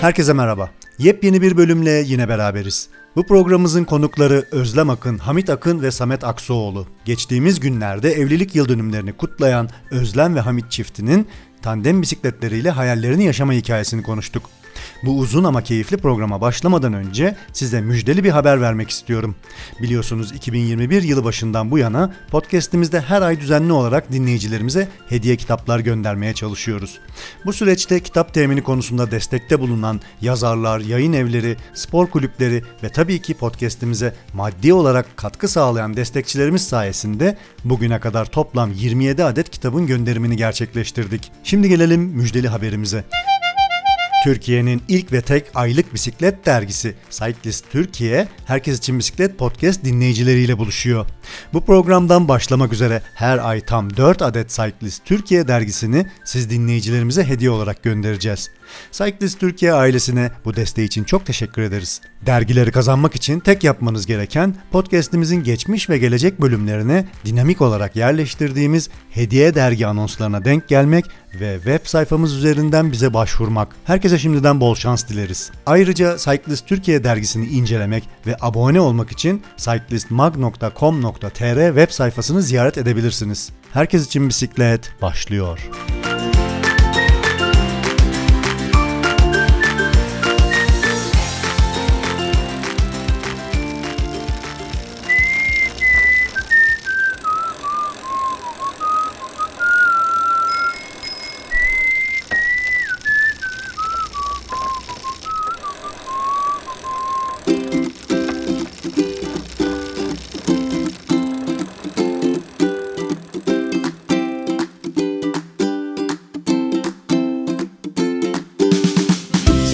Herkese merhaba. Yepyeni bir bölümle yine beraberiz. Bu programımızın konukları Özlem Akın, Hamit Akın ve Samet Aksoğlu. Geçtiğimiz günlerde evlilik yıl dönümlerini kutlayan Özlem ve Hamit çiftinin tandem bisikletleriyle hayallerini yaşama hikayesini konuştuk. Bu uzun ama keyifli programa başlamadan önce size müjdeli bir haber vermek istiyorum. Biliyorsunuz 2021 yılı başından bu yana podcast'imizde her ay düzenli olarak dinleyicilerimize hediye kitaplar göndermeye çalışıyoruz. Bu süreçte kitap temini konusunda destekte bulunan yazarlar, yayın evleri, spor kulüpleri ve tabii ki podcast'imize maddi olarak katkı sağlayan destekçilerimiz sayesinde bugüne kadar toplam 27 adet kitabın gönderimini gerçekleştirdik. Şimdi gelelim müjdeli haberimize. Türkiye'nin ilk ve tek aylık bisiklet dergisi Cyclist Türkiye, Herkes için Bisiklet podcast dinleyicileriyle buluşuyor. Bu programdan başlamak üzere her ay tam 4 adet Cyclist Türkiye dergisini siz dinleyicilerimize hediye olarak göndereceğiz. Cyclist Türkiye ailesine bu desteği için çok teşekkür ederiz. Dergileri kazanmak için tek yapmanız gereken podcast'imizin geçmiş ve gelecek bölümlerine dinamik olarak yerleştirdiğimiz hediye dergi anonslarına denk gelmek ve web sayfamız üzerinden bize başvurmak. Herkese şimdiden bol şans dileriz. Ayrıca Cyclist Türkiye dergisini incelemek ve abone olmak için cyclistmag.com.tr web sayfasını ziyaret edebilirsiniz. Herkes için bisiklet başlıyor.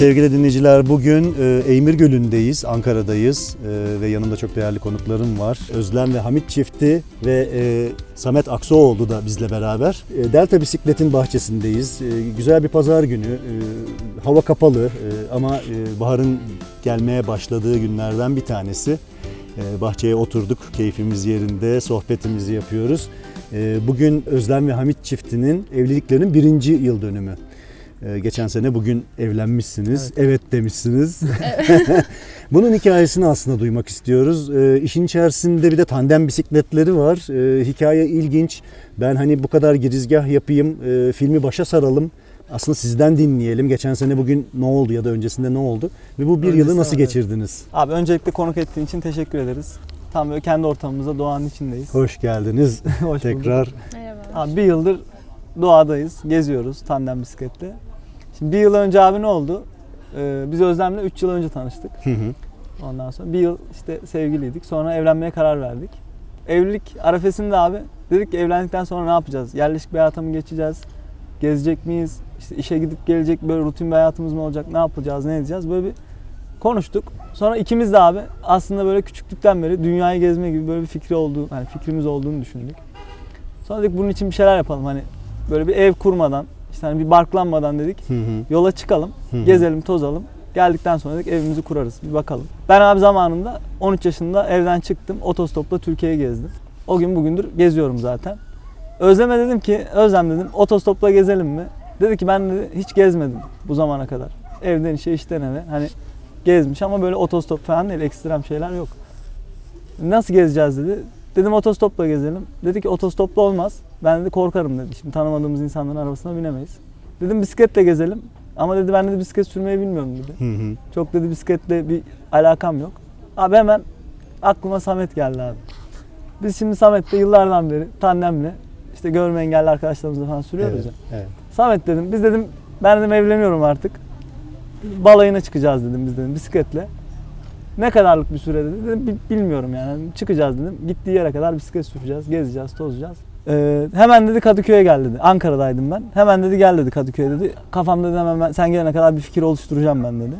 Sevgili dinleyiciler bugün e, Eymir Gölü'ndeyiz, Ankara'dayız e, ve yanımda çok değerli konuklarım var. Özlem ve Hamit çifti ve e, Samet Aksoğlu da bizle beraber. Delta Bisiklet'in bahçesindeyiz. Güzel bir pazar günü, hava kapalı ama baharın gelmeye başladığı günlerden bir tanesi. Bahçeye oturduk, keyfimiz yerinde, sohbetimizi yapıyoruz. Bugün Özlem ve Hamit çiftinin evliliklerinin birinci yıl dönümü. Ee, geçen sene bugün evlenmişsiniz. Evet, demişsiniz. Bunun hikayesini aslında duymak istiyoruz. Ee, işin içerisinde bir de tandem bisikletleri var. Ee, hikaye ilginç. Ben hani bu kadar girizgah yapayım, e, filmi başa saralım. Aslında sizden dinleyelim. Geçen sene bugün ne oldu ya da öncesinde ne oldu? Ve bu bir Öncesinde yılı nasıl evet. geçirdiniz? Abi öncelikle konuk ettiğin için teşekkür ederiz. Tam böyle kendi ortamımızda doğanın içindeyiz. Hoş geldiniz. Hoş. Tekrar. Merhaba. Abi bir yıldır doğadayız, geziyoruz tandem bisikletle. Şimdi bir yıl önce abi ne oldu? Ee, biz Özlem'le 3 yıl önce tanıştık. Hı hı. Ondan sonra bir yıl işte sevgiliydik. Sonra evlenmeye karar verdik. Evlilik arefesinde abi dedik ki evlendikten sonra ne yapacağız? Yerleşik bir hayata mı geçeceğiz? Gezecek miyiz? İşte işe gidip gelecek böyle rutin bir hayatımız mı olacak? Ne yapacağız? Ne edeceğiz? Böyle bir konuştuk. Sonra ikimiz de abi aslında böyle küçüklükten beri dünyayı gezme gibi böyle bir fikri olduğu, hani fikrimiz olduğunu düşündük. Sonra dedik bunun için bir şeyler yapalım. Hani böyle bir ev kurmadan, işte hani bir barklanmadan dedik. Hı hı. Yola çıkalım, Hı hı. gezelim, tozalım. Geldikten sonra dedik evimizi kurarız, bir bakalım. Ben abi zamanında 13 yaşında evden çıktım, otostopla Türkiye'yi gezdim. O gün bugündür geziyorum zaten. Özlem'e dedim ki, Özlem dedim otostopla gezelim mi? Dedi ki ben dedi, hiç gezmedim bu zamana kadar. Evden işe, işten eve. Hani gezmiş ama böyle otostop falan değil, ekstrem şeyler yok. Nasıl gezeceğiz dedi. Dedim otostopla gezelim. Dedi ki otostopla olmaz. Ben dedi korkarım dedi. Şimdi tanımadığımız insanların arabasına binemeyiz. Dedim bisikletle gezelim. Ama dedi ben dedi bisiklet sürmeyi bilmiyorum dedi. Hı hı. Çok dedi bisikletle bir alakam yok. Abi hemen aklıma Samet geldi abi. Biz şimdi Samet'le yıllardan beri tandemle işte görme engelli arkadaşlarımızla falan sürüyoruz Evet, ya. evet. Samet dedim biz dedim ben dedim evleniyorum artık. Balayına çıkacağız dedim biz dedim bisikletle. Ne kadarlık bir süre dedi. Dedim "Bil- bilmiyorum yani. Çıkacağız dedim. Gittiği yere kadar bisiklet süreceğiz, gezeceğiz, tozacağız. Ee, hemen dedi Kadıköy'e gel dedi. Ankara'daydım ben. Hemen dedi gel dedi Kadıköy'e dedi. Kafamda dedi hemen ben, sen gelene kadar bir fikir oluşturacağım ben dedi.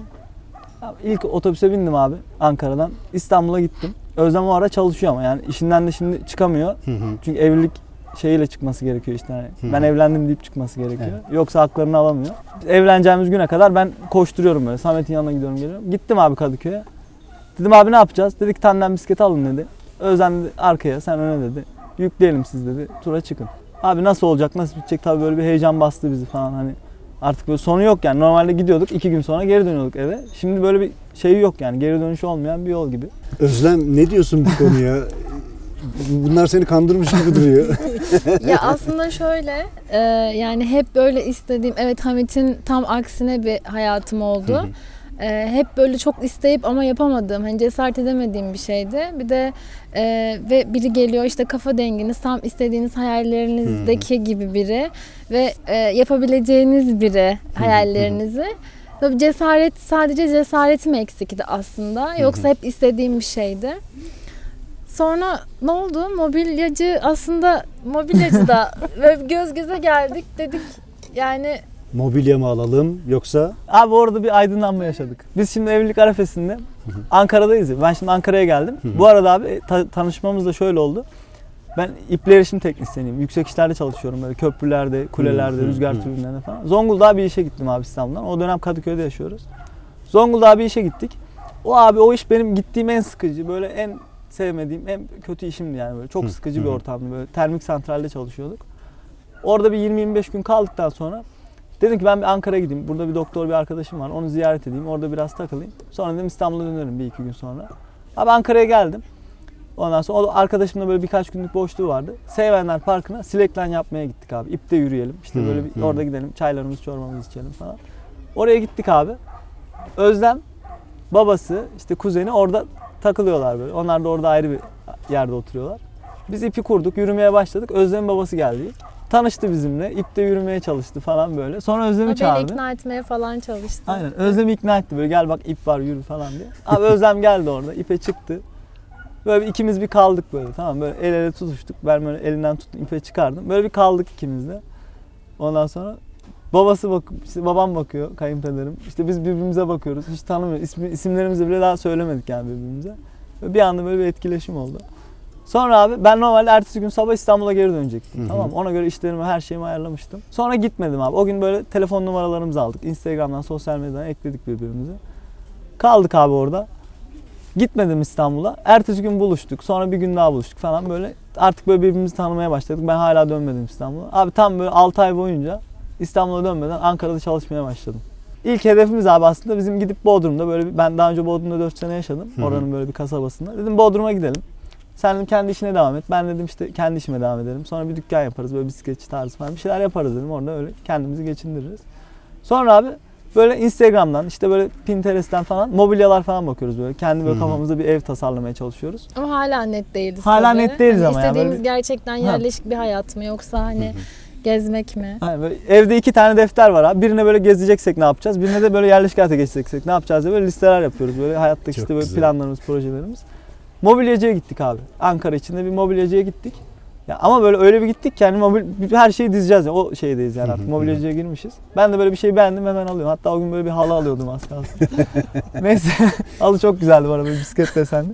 İlk otobüse bindim abi Ankara'dan. İstanbul'a gittim. Özlem o ara çalışıyor ama yani işinden de şimdi çıkamıyor. Hı hı. Çünkü evlilik şeyiyle çıkması gerekiyor işte. Hı. ben evlendim deyip çıkması gerekiyor. Yoksa haklarını alamıyor. Evleneceğimiz güne kadar ben koşturuyorum böyle. Samet'in yanına gidiyorum geliyorum. Gittim abi Kadıköy'e. Dedim abi ne yapacağız? Dedik tandem bisikleti alın dedi. Özlem dedi arkaya sen öne dedi. Yükleyelim siz dedi. Tura çıkın. Abi nasıl olacak nasıl bitecek tabii böyle bir heyecan bastı bizi falan hani. Artık böyle sonu yok yani. Normalde gidiyorduk iki gün sonra geri dönüyorduk eve. Şimdi böyle bir şey yok yani. Geri dönüşü olmayan bir yol gibi. Özlem ne diyorsun bu konuya? Bunlar seni kandırmış gibi duruyor. ya aslında şöyle e, yani hep böyle istediğim evet Hamit'in tam aksine bir hayatım oldu. E, hep böyle çok isteyip ama yapamadığım hani cesaret edemediğim bir şeydi. Bir de e, ve biri geliyor işte kafa denginiz tam istediğiniz hayallerinizdeki gibi biri ve e, yapabileceğiniz biri hayallerinizi. Tabii cesaret sadece cesaretim eksikti aslında. Yoksa hep istediğim bir şeydi. Sonra ne oldu? Mobilyacı aslında mobilyacı da göz göze geldik dedik. Yani Mobilya mı alalım yoksa? Abi orada bir aydınlanma yaşadık. Biz şimdi evlilik arefesinde Ankara'dayız. Ben şimdi Ankara'ya geldim. Bu arada abi ta- tanışmamız da şöyle oldu. Ben ip iletişim teknisyeniyim. Yüksek işlerde çalışıyorum böyle köprülerde, kulelerde, rüzgar türbinlerinde falan. Zonguldak'a bir işe gittim abi İstanbul'dan. O dönem Kadıköy'de yaşıyoruz. Zonguldak'a bir işe gittik. O abi o iş benim gittiğim en sıkıcı, böyle en sevmediğim, en kötü işimdi yani böyle. Çok sıkıcı bir ortamdı böyle. Termik santralde çalışıyorduk. Orada bir 20-25 gün kaldıktan sonra dedim ki ben bir Ankara'ya gideyim. Burada bir doktor bir arkadaşım var. Onu ziyaret edeyim. Orada biraz takılayım. Sonra dedim İstanbul'a dönerim bir iki gün sonra. Abi Ankara'ya geldim. Ondan sonra o arkadaşımla böyle birkaç günlük boşluğu vardı. Seyvenler Parkı'na sileklen yapmaya gittik abi. İpte yürüyelim. İşte böyle bir orada gidelim. Çaylarımızı çorbamızı içelim falan. Oraya gittik abi. Özlem babası işte kuzeni orada takılıyorlar böyle. Onlar da orada ayrı bir yerde oturuyorlar. Biz ipi kurduk, yürümeye başladık. Özlem'in babası geldi. Tanıştı bizimle. İpte yürümeye çalıştı falan böyle. Sonra Özlem'i beni çağırdı. ikna etmeye falan çalıştı. Aynen. Özlem'i ikna etti böyle gel bak ip var yürü falan diye. Abi Özlem geldi orada ipe çıktı. Böyle bir, ikimiz bir kaldık böyle tamam böyle el ele tutuştuk. Ben böyle elinden tuttum ipe çıkardım. Böyle bir kaldık ikimiz de. Ondan sonra babası bak işte babam bakıyor kayınpederim. İşte biz birbirimize bakıyoruz. Hiç tanımıyoruz. İsmi, isimlerimizi bile daha söylemedik yani birbirimize. Böyle bir anda böyle bir etkileşim oldu. Sonra abi ben normalde ertesi gün sabah İstanbul'a geri dönecektim. Hı hı. Tamam? Ona göre işlerimi her şeyimi ayarlamıştım. Sonra gitmedim abi. O gün böyle telefon numaralarımızı aldık. Instagram'dan, sosyal medyadan ekledik birbirimize. Kaldık abi orada. Gitmedim İstanbul'a. Ertesi gün buluştuk. Sonra bir gün daha buluştuk falan böyle. Artık böyle birbirimizi tanımaya başladık. Ben hala dönmedim İstanbul'a. Abi tam böyle 6 ay boyunca İstanbul'a dönmeden Ankara'da çalışmaya başladım. İlk hedefimiz abi aslında bizim gidip Bodrum'da böyle bir- ben daha önce Bodrum'da 4 sene yaşadım. Hı hı. Oranın böyle bir kasabasında. Dedim Bodrum'a gidelim. Sen dedim kendi işine devam et. Ben dedim işte kendi işime devam edelim. Sonra bir dükkan yaparız böyle bisikletçi tarzı falan bir şeyler yaparız dedim. Orada öyle kendimizi geçindiririz. Sonra abi böyle Instagram'dan işte böyle Pinterest'ten falan mobilyalar falan bakıyoruz böyle. Kendi böyle kafamızda bir ev tasarlamaya çalışıyoruz. Ama hala net değiliz. Hala tabii. net değiliz Hani ama İstediğimiz böyle bir- gerçekten yerleşik bir hayat mı yoksa hani gezmek mi? Yani böyle evde iki tane defter var abi. Birine böyle gezeceksek ne yapacağız? Birine de böyle yerleşik hayata geçeceksek ne yapacağız diye böyle listeler yapıyoruz. Böyle hayattaki Çok işte böyle güzel. planlarımız, projelerimiz. Mobilyacıya gittik abi. Ankara içinde bir mobilyacıya gittik. Ya ama böyle öyle bir gittik ki yani mobil her şeyi dizeceğiz ya. O şeydeyiz yani artık mobilyacıya girmişiz. Ben de böyle bir şey beğendim hemen alıyorum. Hatta o gün böyle bir halı alıyordum az kalsın. Neyse halı çok güzeldi bu arada böyle bisiklet desenli.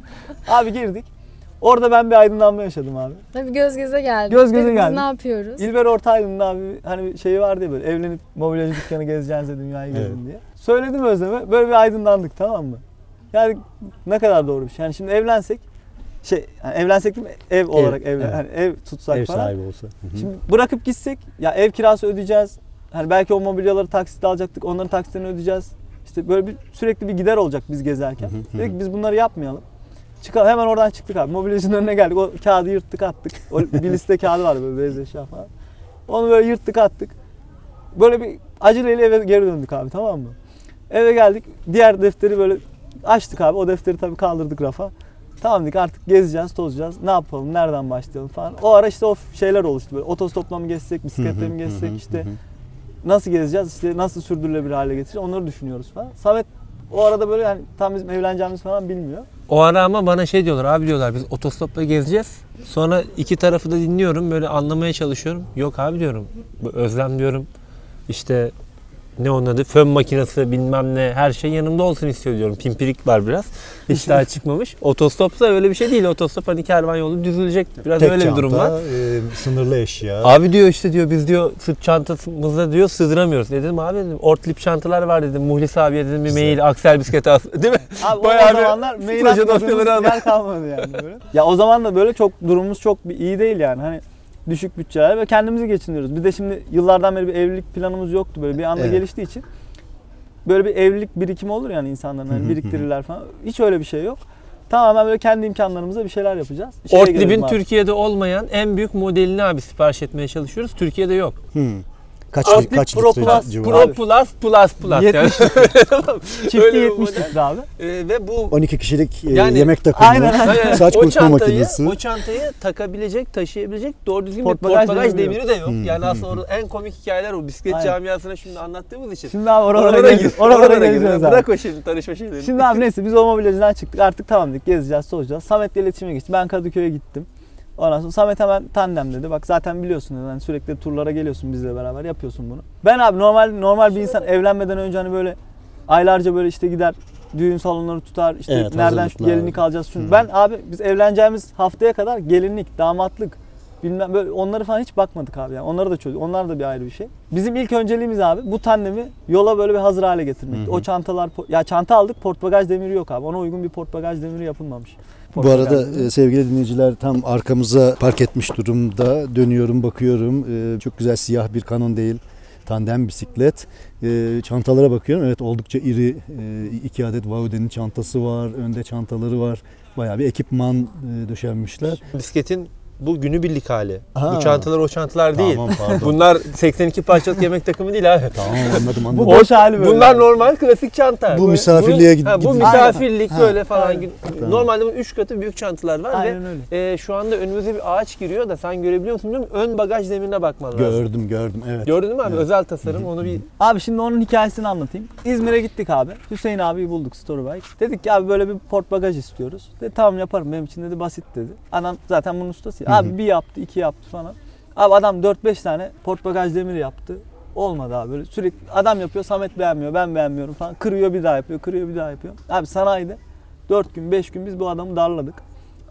Abi girdik. Orada ben bir aydınlanma yaşadım abi. Tabii göz göze geldik. Göz göze biz geldik. ne yapıyoruz? İlber Ortaylı'nın abi hani bir şeyi vardı ya böyle evlenip mobilyacı dükkanı gezeceğinize dünyayı gezin Evet. diye. Söyledim Özlem'e böyle bir aydınlandık tamam mı? Yani ne kadar doğru bir şey. Yani şimdi evlensek şey yani evlensek değil mi? Ev olarak evlen evet. hani ev tutsak Ev falan. sahibi olsa. Şimdi bırakıp gitsek ya ev kirası ödeyeceğiz. Hani belki o mobilyaları taksitle alacaktık. Onların taksitlerini ödeyeceğiz. İşte böyle bir sürekli bir gider olacak biz gezerken. Hı. Dedik biz bunları yapmayalım. Çıkalım hemen oradan çıktık abi. Mobilyacının önüne geldik. O kağıdı yırttık attık. O bir liste kağıdı vardı böyle beyaz eşya falan. Onu böyle yırttık attık. Böyle bir aceleyle eve geri döndük abi tamam mı? Eve geldik. Diğer defteri böyle açtık abi. O defteri tabii kaldırdık rafa. Tamam dedik artık gezeceğiz, tozacağız. Ne yapalım, nereden başlayalım falan. O ara işte o şeyler oluştu böyle. Otostopla mı gezsek, bisikletle mi gezsek işte nasıl gezeceğiz, işte nasıl sürdürülebilir hale getireceğiz onları düşünüyoruz falan. Samet o arada böyle yani tam bizim evleneceğimiz falan bilmiyor. O ara ama bana şey diyorlar abi diyorlar biz otostopla gezeceğiz. Sonra iki tarafı da dinliyorum böyle anlamaya çalışıyorum. Yok abi diyorum Özlem diyorum işte ne onun adı fön makinesi bilmem ne her şey yanımda olsun istiyor diyorum. Pimpirik var biraz. Hiç daha çıkmamış. Otostopsa öyle bir şey değil. Otostop hani kervan yolu düzülecek. Biraz Tek öyle bir durum çanta, var. e, sınırlı eşya. Abi diyor işte diyor biz diyor sırt çantamızda diyor sığdıramıyoruz. Dedim abi dedim ortlip çantalar var dedim. Muhlis abiye dedim bir mail aksel bisiklete as. Değil mi? Abi Bayağı o zamanlar mail atmadığımız yer kalmadı yani böyle. ya o zaman da böyle çok durumumuz çok iyi değil yani. Hani Düşük bütçeler ve kendimizi geçindiriyoruz. Bir de şimdi yıllardan beri bir evlilik planımız yoktu böyle bir anda Evet. geliştiği için. Böyle bir evlilik birikimi olur yani insanların hani biriktirirler falan. Hiç öyle bir şey yok. Tamamen böyle kendi imkanlarımızla bir şeyler yapacağız. Ortlib'in. Türkiye'de olmayan en büyük modelini abi sipariş etmeye çalışıyoruz. Türkiye'de yok. Hmm. Kaç, Ortlik kaç Pro litre Plus, civarı? Pro. Plus Plus Plus. 70 yani. Tamam. Çifti Öyle bir 70 model. litre abi. Ee, ve bu 12 kişilik e, Yani- yemek takımı. Aynen, aynen. Saç o kurutma çantayı, makinesi. o çantayı takabilecek, taşıyabilecek doğru düzgün Port bir bagaj portbagaj demiri de yok. Hmm, Yani hmm, aslında orada en komik hikayeler o bisiklet Aynen. camiasına şimdi anlattığımız için. Şimdi abi oralara, Oralara gir. oralara gir. geleceğiz abi. Bırak o şimdi tanışma şeylerini. Şimdi abi neyse biz o mobilyacıdan çıktık. Artık tamam dedik gezeceğiz, tozacağız. Samet'le iletişime geçtik. Ben Kadıköy'e gittim. Ondan sonra Samet hemen tandem dedi. Bak zaten biliyorsun dedi. Hani sürekli turlara geliyorsun bizle beraber yapıyorsun bunu. Ben abi normal normal bir insan evlenmeden önce hani böyle aylarca böyle işte gider düğün salonları tutar. işte Evet, nereden şu gelinlik alacağız şunu. Ben abi biz evleneceğimiz haftaya kadar gelinlik, damatlık bilmem böyle onları falan hiç bakmadık abi yani. Onları da çözdük. Onlar da bir ayrı bir şey. Bizim ilk önceliğimiz abi bu tandemi yola böyle bir hazır hale getirmekti. Hı hı. O çantalar ya çanta aldık portbagaj demiri yok abi. Ona uygun bir portbagaj demiri yapılmamış. Bu Portbagaj arada e, sevgili dinleyiciler tam arkamıza park etmiş durumda. Dönüyorum bakıyorum. E, Çok güzel siyah bir kanon değil. Tandem bisiklet. E, Çantalara bakıyorum. Evet oldukça iri. e, iki adet Vauden'in çantası var. Önde çantaları var. Bayağı bir ekipman e, döşenmişler. Bisikletin bu günübirlik hali. Ha. Bu çantalar o çantalar değil. Tamam pardon. Bunlar 82 parçalık yemek takımı değil abi. tamam anladım bu anladım. boş hali böyle. Bunlar normal klasik çanta. Bu misafirliğe bunun- gid- ha, Bu misafirlik Aynen. böyle Ha, falan. aynen. Normalde bunun 3 katı büyük çantalar var Aynen ve öyle. e, şu anda önümüze bir ağaç giriyor da sen görebiliyor musun bilmiyorum. Ön bagaj demirine bakman lazım. Gördüm gördüm evet. Gördün mü abi? Evet. Özel tasarım. Onu bir Abi şimdi onun hikayesini anlatayım. İzmir'e gittik abi. Hüseyin abiyi bulduk Storybike. Dedik ki abi böyle bir port bagaj istiyoruz. Dedi tamam yaparım benim için dedi basit dedi. Adam zaten bunun ustası. Hı. Abi bir yaptı iki yaptı falan. Abi adam 4-5 tane port bagaj demiri yaptı. Olmadı abi böyle sürekli adam yapıyor Samet beğenmiyor ben beğenmiyorum falan. Kırıyor bir daha yapıyor kırıyor bir daha yapıyor. Abi sanayide 4 gün 5 gün biz bu adamı darladık.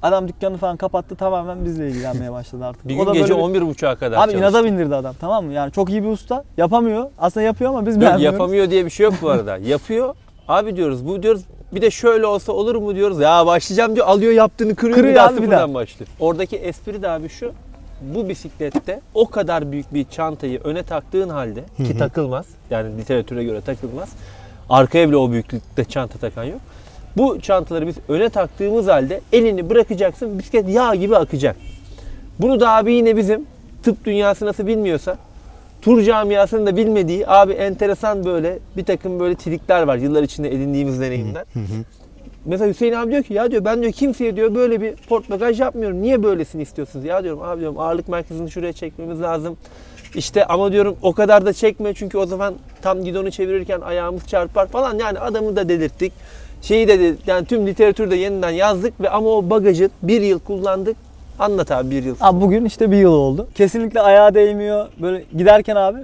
Adam dükkanı falan kapattı tamamen bizle ilgilenmeye başladı artık. bir O gün da gece böyle bir- 11.30'a kadar Abi çalıştı. inada bindirdi adam tamam mı? Yani çok iyi bir usta. Yapamıyor. Aslında yapıyor ama biz Yok, beğenmiyoruz. yapamıyor diye bir şey yok bu arada. Yapıyor. Abi diyoruz bu diyoruz bir de şöyle olsa olur mu diyoruz. Ya başlayacağım diyor alıyor yaptığını kırıyor, Kırıyor bir daha sıfırdan başlıyor. Oradaki espri de abi şu. Bu bisiklette o kadar büyük bir çantayı öne taktığın halde ki takılmaz. Yani literatüre göre takılmaz. Arkaya bile o büyüklükte çanta takan yok. Bu çantaları biz öne taktığımız halde elini bırakacaksın bisiklet yağ gibi akacak. Bunu da abi yine bizim tıp dünyası nasıl bilmiyorsa tur camiasının da bilmediği abi enteresan böyle bir takım böyle trikler var yıllar içinde edindiğimiz deneyimler. Mesela Hüseyin abi diyor ki ya diyor ben diyor kimseye diyor böyle bir port bagaj yapmıyorum. Niye böylesini istiyorsunuz? Ya diyorum abi diyorum ağırlık merkezini şuraya çekmemiz lazım. İşte ama diyorum o kadar da çekme çünkü o zaman tam gidonu çevirirken ayağımız çarpar falan. Yani adamı da delirttik. Şeyi de yani tüm literatürde yeniden yazdık ve ama o bagajı bir yıl kullandık. Anlat abi bir yıl. Abi bugün işte bir yıl oldu. Kesinlikle ayağa değmiyor. Böyle giderken abi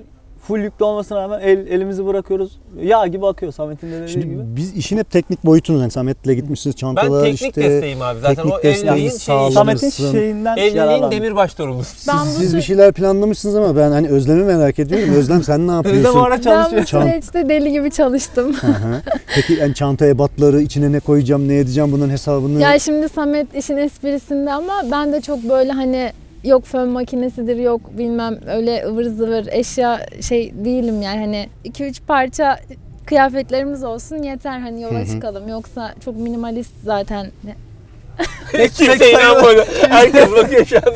full yüklü olmasına rağmen el, elimizi bırakıyoruz. Yağ gibi akıyor Samet'in de dediği Şimdi gibi. biz işin hep teknik boyutunu yani Samet'le gitmişsiniz Ben çantalar teknik işte. desteğim abi zaten o teknik desteği evliliğin şeyi. Samet'in şeyinden Evliliğin demirbaş sorumlusu. Ben Siz, bu siz bir şeyler planlamışsınız ama ben hani Özlem'i merak ediyorum. Özlem sen ne yapıyorsun? Özlem ben çalışıyor. bu Çan- süreçte deli gibi çalıştım. Hı hı. Peki yani çanta ebatları içine ne koyacağım, ne edeceğim bunların hesabını ya şimdi Samet işin esprisinde ama ben de çok böyle hani yok fön makinesidir yok bilmem öyle ıvır zıvır eşya şey değilim yani hani 2-3 parça kıyafetlerimiz olsun yeter hani yola Hı hı. çıkalım yoksa çok minimalist zaten Kimse inanmadı. Herkes bakıyor şu anda.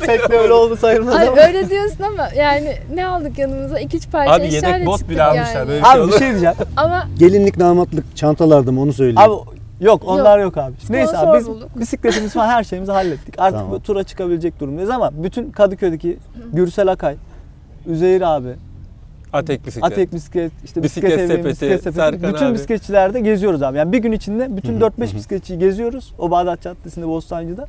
Pek de öyle oldu sayılmaz Ay ama. öyle diyorsun ama yani ne aldık yanımıza 2-3 parça Abi eşyayla yedek bot bile almışlar. yani. Böyle bir şey Abi bir şey diyeceğim. Ama gelinlik, damatlık çantalarda mı onu söyleyeyim. Abi yok onlar yok, abi. Neyse abi biz bulduk. bisikletimiz falan her şeyimizi hallettik. Artık Tamam. bu tura çıkabilecek durumdayız ama bütün Kadıköy'deki Gürsel Akay, Üzeyir abi, Atek bisiklet. Atek bisiklet, işte Bisiklet bisiklet, evi, sepeti, bisiklet sepeti. Serkan bütün abi. bisikletçilerde geziyoruz abi. Yani bir gün içinde bütün Hı hı, 4-5 hı hı. bisikletçiyi geziyoruz. O Bağdat Caddesi'nde, Bostancı'da.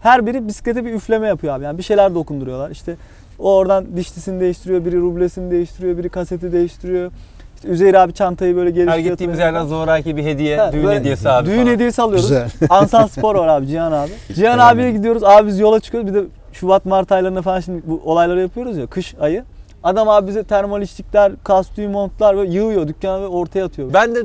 Her biri bisiklete bir üfleme yapıyor abi. Yani bir şeyler dokunduruyorlar. İşte o oradan dişlisini değiştiriyor, biri rublesini değiştiriyor, biri kaseti değiştiriyor. İşte Üzeyir abi çantayı böyle geliştiriyor. Her gittiğimiz yerden zoraki bir hediye, Ha, düğün böyle hediyesi abi Düğün falan. hediyesi alıyoruz. Güzel. Ansal Spor var abi Cihan abi. Cihan Evet. abiye gidiyoruz. Abi biz yola çıkıyoruz. Bir de Şubat Mart aylarında falan şimdi bu olayları yapıyoruz ya kış ayı. Adam abi bize termal içlikler, kastüyü, montlar böyle yığıyor dükkana ve ortaya atıyor. Ben de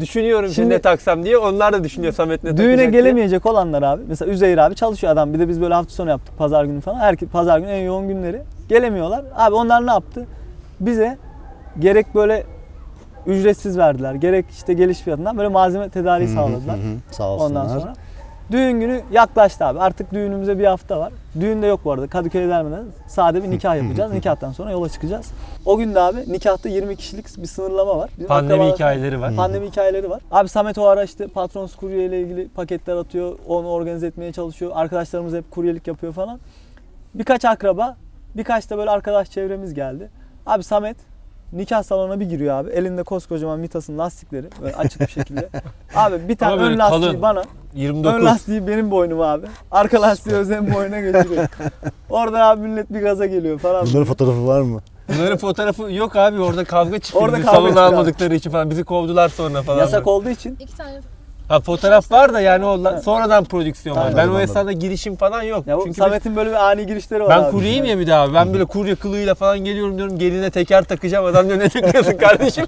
düşünüyorum şimdi, Şimdi- ne taksam diye. Onlar da düşünüyor Samet ne Düğüne takacak diye. gelemeyecek olanlar abi. Mesela Üzeyir abi çalışıyor adam. Bir de biz böyle hafta sonu yaptık pazar günü falan. Her pazar günü en yoğun günleri. Gelemiyorlar. Abi onlar ne yaptı? Bize gerek böyle ücretsiz verdiler. Gerek işte geliş fiyatından böyle malzeme tedariği sağladılar. Hı hı, Sağ olsunlar. Ondan sonra düğün günü yaklaştı abi. Artık düğünümüze bir hafta var. Düğün de yok bu arada. Kadıköy'e gelmeden sade bir nikah yapacağız. Nikahtan sonra yola çıkacağız. O gün de abi nikahta 20 kişilik bir sınırlama var. Bizim Pandemi hikayeleri var. Pandemi hikayeleri var. Abi Samet o ara işte patron kurye ile ilgili paketler atıyor. Onu organize etmeye çalışıyor. Arkadaşlarımız hep kuryelik yapıyor falan. Birkaç akraba, birkaç da böyle arkadaş çevremiz geldi. Abi Samet nikah salonuna bir giriyor abi. Elinde koskocaman Mitas'ın lastikleri böyle açık bir şekilde. Abi bir tane Ama böyle ön lastiği kalın. bana, ön 29. lastiği benim boynuma abi. Arka lastiği Özlem'in boynuna götürüyor. Orada abi millet bir gaza geliyor falan. Bunların fotoğrafı var mı? Bunların fotoğrafı yok abi orada kavga çıktı. Orada Bizi kavga salona çıktı abi. almadıkları için falan bizi kovdular sonra falan. Yasak olduğu için İki tane Ha fotoğraf var da yani o la- sonradan prodüksiyon var. Ben o anladım. esnada girişim falan yok. ya bu Çünkü biz- Samet'in böyle bir ani girişleri var ben abi. kuryeyim ya bir daha. Ben böyle kurye kılığıyla falan geliyorum diyorum geline teker takacağım. Adam diyor ne takıyorsun kardeşim?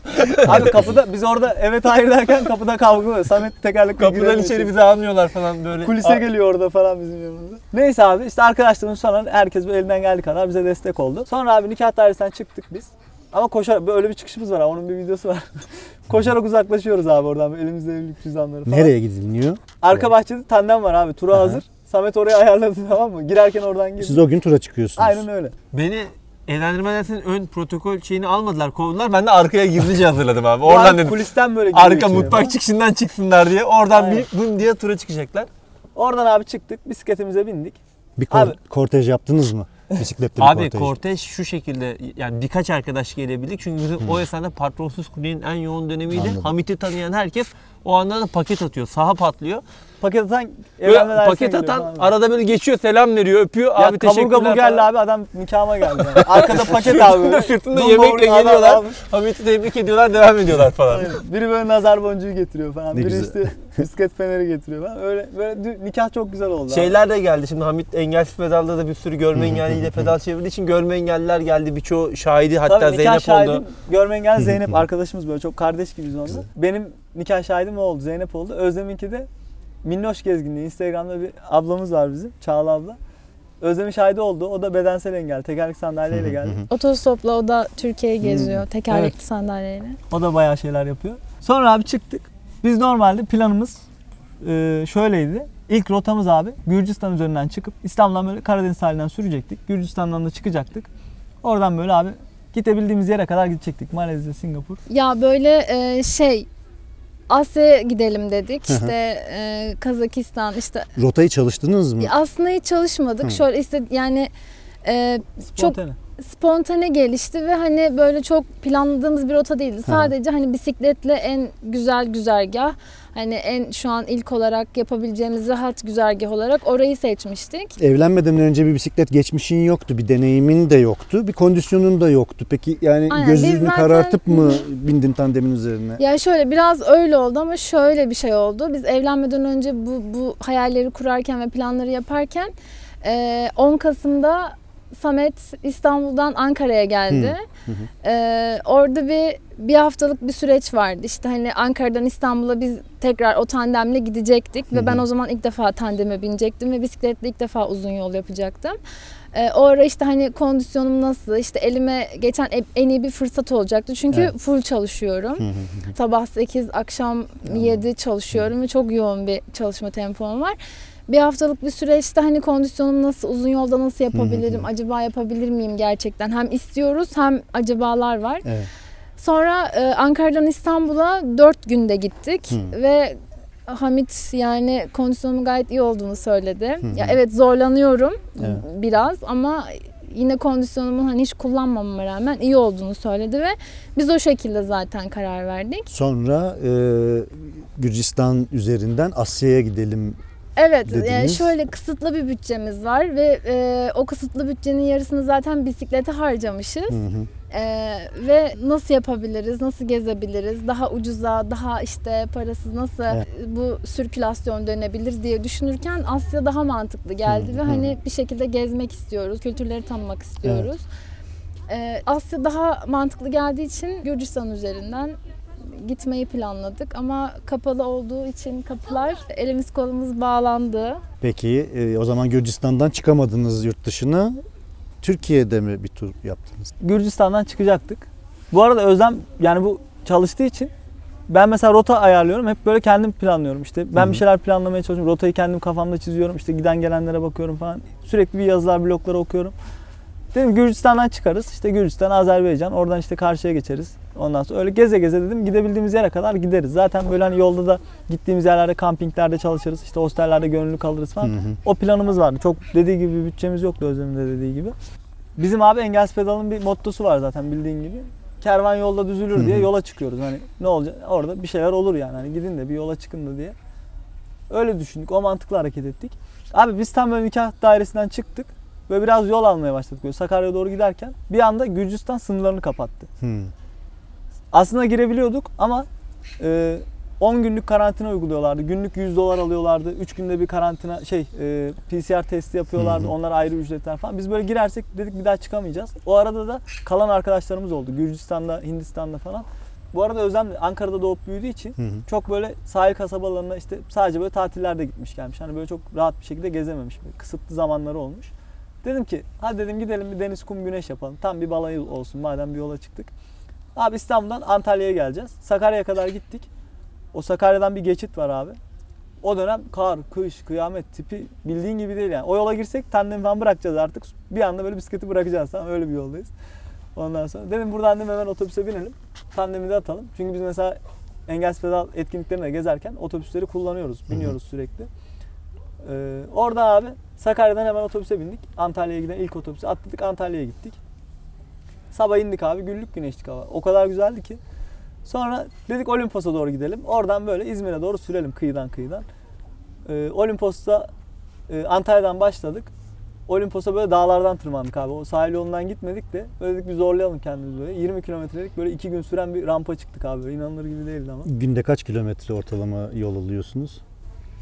Abi kapıda biz orada evet hayır derken kapıda kavga oluyor. Samet tekerlekle Kapıdan giremiyor içeri bizi almıyorlar falan böyle. Kulise Aa, geliyor orada falan bizim yanımıza. Neyse abi işte arkadaşlarımız falan herkes böyle elinden geldiği kadar bize destek oldu. Sonra abi nikah dairesinden çıktık biz. Ama koşarak böyle bir çıkışımız var. Onun bir videosu var. Koşarak uzaklaşıyoruz abi oradan elimizde evlilik cüzdanları falan. Nereye gidiliniyor? Arka bahçede tandem var abi. Tura Aha. hazır. Samet oraya ayarladı tamam mı? Girerken oradan girdi. Siz o gün tura çıkıyorsunuz. Aynen öyle. Beni evlendirme dersinin ön protokol şeyini almadılar kovdular. Ben de arkaya gizlice hazırladım abi. Oradan dedim. Kulisten böyle Arka mutfak çıkışından çıksınlar diye. Oradan Aynen. bir bum diye tura çıkacaklar. Oradan abi çıktık. Bisikletimize bindik. Bir kor- Abi- kortej yaptınız mı? Bisikletli bir Abi kortej. kortej şu şekilde yani birkaç arkadaş gelebildik. Çünkü bizim o esnada patronsuz kuryenin en yoğun dönemiydi. Anladım. Hamit'i tanıyan herkes o anda da paket atıyor. Saha patlıyor. Paket atan Böyle paket atan arada böyle geçiyor selam veriyor öpüyor. Ya abi teşekkürler kaburga bu geldi falan. abi adam nikahıma geldi. Yani. Arkada paket abi. Sırtında, böyle. sırtında Dumbo yemekle adam geliyorlar. almış. Hamit'i tebrik ediyorlar devam ediyorlar falan. Biri böyle nazar boncuğu getiriyor falan. Ne Biri güzel. işte bisiklet feneri getiriyor falan. Öyle böyle dü- nikah çok güzel oldu. abi. Şeyler de geldi. Şimdi Hamit engelsiz pedalda da bir sürü görme engelliyle pedal çevirdiği için görme engelliler geldi. Birçoğu şahidi hatta Tabii nikah Zeynep şahidim oldu. görme engelli Zeynep arkadaşımız böyle çok kardeş gibiyiz onunla. Benim nikah şahidim o oldu Zeynep oldu. Özlem'inki de Minnoş Gezginliği. Instagram'da bir ablamız var bizim. Çağla abla. Özlem'in şahidi oldu. O da bedensel engel. Tekerlek sandalyeyle geldi. otostopla o da Türkiye'yi Hmm. geziyor tekerlekli sandalyeyle. O da bayağı şeyler yapıyor. Sonra abi çıktık. Biz normalde planımız e, şöyleydi. İlk rotamız abi Gürcistan üzerinden çıkıp İstanbul'dan böyle Karadeniz sahilinden sürecektik. Gürcistan'dan da çıkacaktık. Oradan böyle abi gidebildiğimiz yere kadar gidecektik. Malezya, Singapur. Ya böyle e, şey Asya'ya gidelim dedik. İşte e, Kazakistan işte Rotayı çalıştınız mı? Aslında hiç çalışmadık. Hı. Şöyle işte yani e, çok Spontane. gelişti ve hani böyle çok planladığımız bir rota değildi. Sadece hani bisikletle en güzel güzergah hani en şu an ilk olarak yapabileceğimiz rahat güzergah olarak orayı seçmiştik. Evlenmeden önce bir bisiklet geçmişin yoktu, bir deneyimin de yoktu, bir kondisyonun da yoktu. Peki yani Aynen, göz biz yüzünü zaten- karartıp mı bindin tandemin üzerine? Ya şöyle biraz öyle oldu ama şöyle bir şey oldu. Biz evlenmeden önce bu bu hayalleri kurarken ve planları yaparken e, 10 Kasım'da Samet İstanbul'dan Ankara'ya geldi. E, orada bir bir haftalık bir süreç vardı. İşte hani Ankara'dan İstanbul'a biz tekrar o tandemle gidecektik ve ben o zaman ilk defa tandeme binecektim ve bisikletle ilk defa uzun yol yapacaktım. E, o ara işte hani kondisyonum nasıl, işte elime geçen e- en iyi bir fırsat olacaktı. Çünkü Evet. full çalışıyorum. Sabah 8, akşam 7 çalışıyorum ve çok yoğun bir çalışma tempom var. Bir haftalık bir süreçte hani kondisyonum nasıl, uzun yolda nasıl yapabilirim, acaba yapabilir miyim gerçekten? Hem istiyoruz hem acabalar var. Evet. Sonra e, Ankara'dan İstanbul'a 4 günde gittik Hı. ve Hamit yani kondisyonumun gayet iyi olduğunu söyledi. Ya evet zorlanıyorum Evet. biraz ama yine kondisyonumun hani hiç kullanmamama rağmen iyi olduğunu söyledi ve biz o şekilde zaten karar verdik. Sonra e, Gürcistan üzerinden Asya'ya gidelim. Evet, yani Dediniz. şöyle kısıtlı bir bütçemiz var ve e, o kısıtlı bütçenin yarısını zaten bisiklete harcamışız. Hı hı. E, ve nasıl yapabiliriz, nasıl gezebiliriz, daha ucuza, daha işte parasız nasıl Evet. bu sirkülasyon dönebilir diye düşünürken Asya daha mantıklı geldi Hı, ve hı. hani bir şekilde gezmek istiyoruz, kültürleri tanımak istiyoruz. E, Asya daha mantıklı geldiği için Gürcistan üzerinden gitmeyi planladık ama kapalı olduğu için kapılar elimiz kolumuz bağlandı. Peki e, o zaman Gürcistan'dan çıkamadınız yurt dışına. Türkiye'de mi bir tur yaptınız? Gürcistan'dan çıkacaktık. Bu arada Özlem yani bu çalıştığı için ben mesela rota ayarlıyorum. Hep böyle kendim planlıyorum. İşte ben Hı hı. bir şeyler planlamaya çalışıyorum. Rotayı kendim kafamda çiziyorum. İşte giden gelenlere bakıyorum falan. Sürekli bir yazılar, blokları okuyorum. Dedim Gürcistan'dan çıkarız. İşte Gürcistan, Azerbaycan. Oradan işte karşıya geçeriz. Ondan sonra öyle geze geze dedim gidebildiğimiz yere kadar gideriz. Zaten böyle hani yolda da gittiğimiz yerlerde kampinglerde çalışırız. İşte hostellerde gönüllü kalırız falan. Hı hı. O planımız vardı. Çok dediği gibi bir bütçemiz yoktu Özlem'in de dediği gibi. Bizim abi Engels Pedal'ın bir mottosu var zaten bildiğin gibi. Kervan yolda düzülür diye Hı yola çıkıyoruz. Hani ne olacak? Orada bir şeyler olur yani. Hani gidin de bir yola çıkın da diye. Öyle düşündük. O mantıkla hareket ettik. Abi biz tam böyle nikah dairesinden çıktık. Böyle biraz yol almaya başladık. Böyle Sakarya'ya doğru giderken bir anda Gürcistan sınırlarını kapattı. Hı. Aslında girebiliyorduk ama e, 10 günlük karantina uyguluyorlardı. Günlük 100 dolar alıyorlardı. 3 günde bir karantina şey e, PCR testi yapıyorlardı. Hı hı. Onlar ayrı ücretler falan. Biz böyle girersek dedik bir daha çıkamayacağız. O arada da kalan arkadaşlarımız oldu. Gürcistan'da, Hindistan'da falan. Bu arada Özlem Ankara'da doğup büyüdüğü için Hı hı. çok böyle sahil kasabalarına işte sadece böyle tatillerde gitmiş gelmiş. Hani böyle çok rahat bir şekilde gezememiş. Böyle kısıtlı zamanları olmuş. Dedim ki hadi dedim gidelim bir deniz kum güneş yapalım. Tam bir balayı olsun madem bir yola çıktık. Abi İstanbul'dan Antalya'ya geleceğiz. Sakarya'ya kadar gittik. O Sakarya'dan bir geçit var abi. O dönem kar, kış, kıyamet tipi bildiğin gibi değil yani. O yola girsek tandemi falan bırakacağız artık. Bir anda böyle bisikleti bırakacağız tamam öyle bir yoldayız. Ondan sonra dedim buradan dedim hemen otobüse binelim. Tandemi de atalım. Çünkü biz mesela Engels Pedal etkinliklerine gezerken otobüsleri kullanıyoruz. Biniyoruz sürekli. Ee, orada abi Sakarya'dan hemen otobüse bindik. Antalya'ya giden ilk otobüse atladık. Antalya'ya gittik. Sabah indik abi. Güllük güneşlik hava. O kadar güzeldi ki. Sonra dedik Olimpos'a doğru gidelim. Oradan böyle İzmir'e doğru sürelim kıyıdan kıyıdan. Ee, Olimpos'ta e, Antalya'dan başladık. Olimpos'a böyle dağlardan tırmandık abi. O sahil yolundan gitmedik de böyle dedik bir zorlayalım kendimizi böyle. 20 kilometrelik böyle 2 gün süren bir rampa çıktık abi. Böyle inanılır gibi değildi ama. Günde kaç kilometre ortalama yol alıyorsunuz?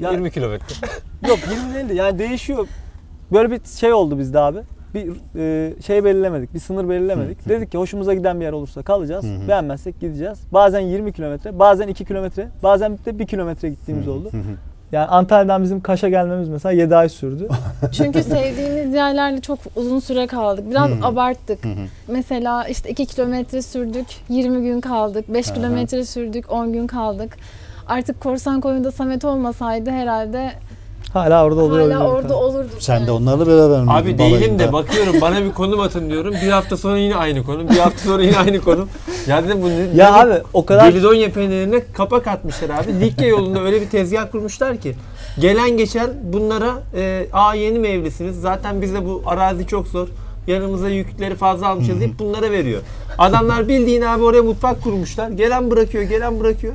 Ya- 20 kilometre. Yok 20 değildi yani değişiyor. Böyle bir şey oldu bizde abi. Bir e, şey belirlemedik, bir sınır belirlemedik. Dedik ki hoşumuza giden bir yer olursa kalacağız. Beğenmezsek gideceğiz. Bazen 20 kilometre, bazen 2 kilometre, bazen de 1 kilometre gittiğimiz oldu. Hı hı. Yani Antalya'dan bizim Kaş'a gelmemiz mesela 7 ay sürdü. Çünkü sevdiğimiz yerlerle çok uzun süre kaldık. Biraz abarttık. Mesela işte 2 kilometre sürdük, 20 gün kaldık. 5 Aha. kilometre sürdük, 10 gün kaldık. Artık korsan koyunda Samet olmasaydı herhalde Hala orada oluyor. hala orada olurduk. Sen yani. de onlarla beraber miydin Abi değilim balayında? de bakıyorum bana bir konum atın diyorum. Bir hafta sonra yine aynı konum. Bir hafta sonra yine aynı konum. Ya dedim bu ne? Ya ne- abi o kadar Gelidonya peynirine kapak atmışlar abi. Likya yolunda öyle bir tezgah kurmuşlar ki. Gelen geçen bunlara e, aa yeni mi evlisiniz? Zaten bize bu arazi çok zor. Yanımıza yükleri fazla almışız deyip bunlara veriyor. Adamlar bildiğin abi oraya mutfak kurmuşlar. Gelen bırakıyor, gelen bırakıyor.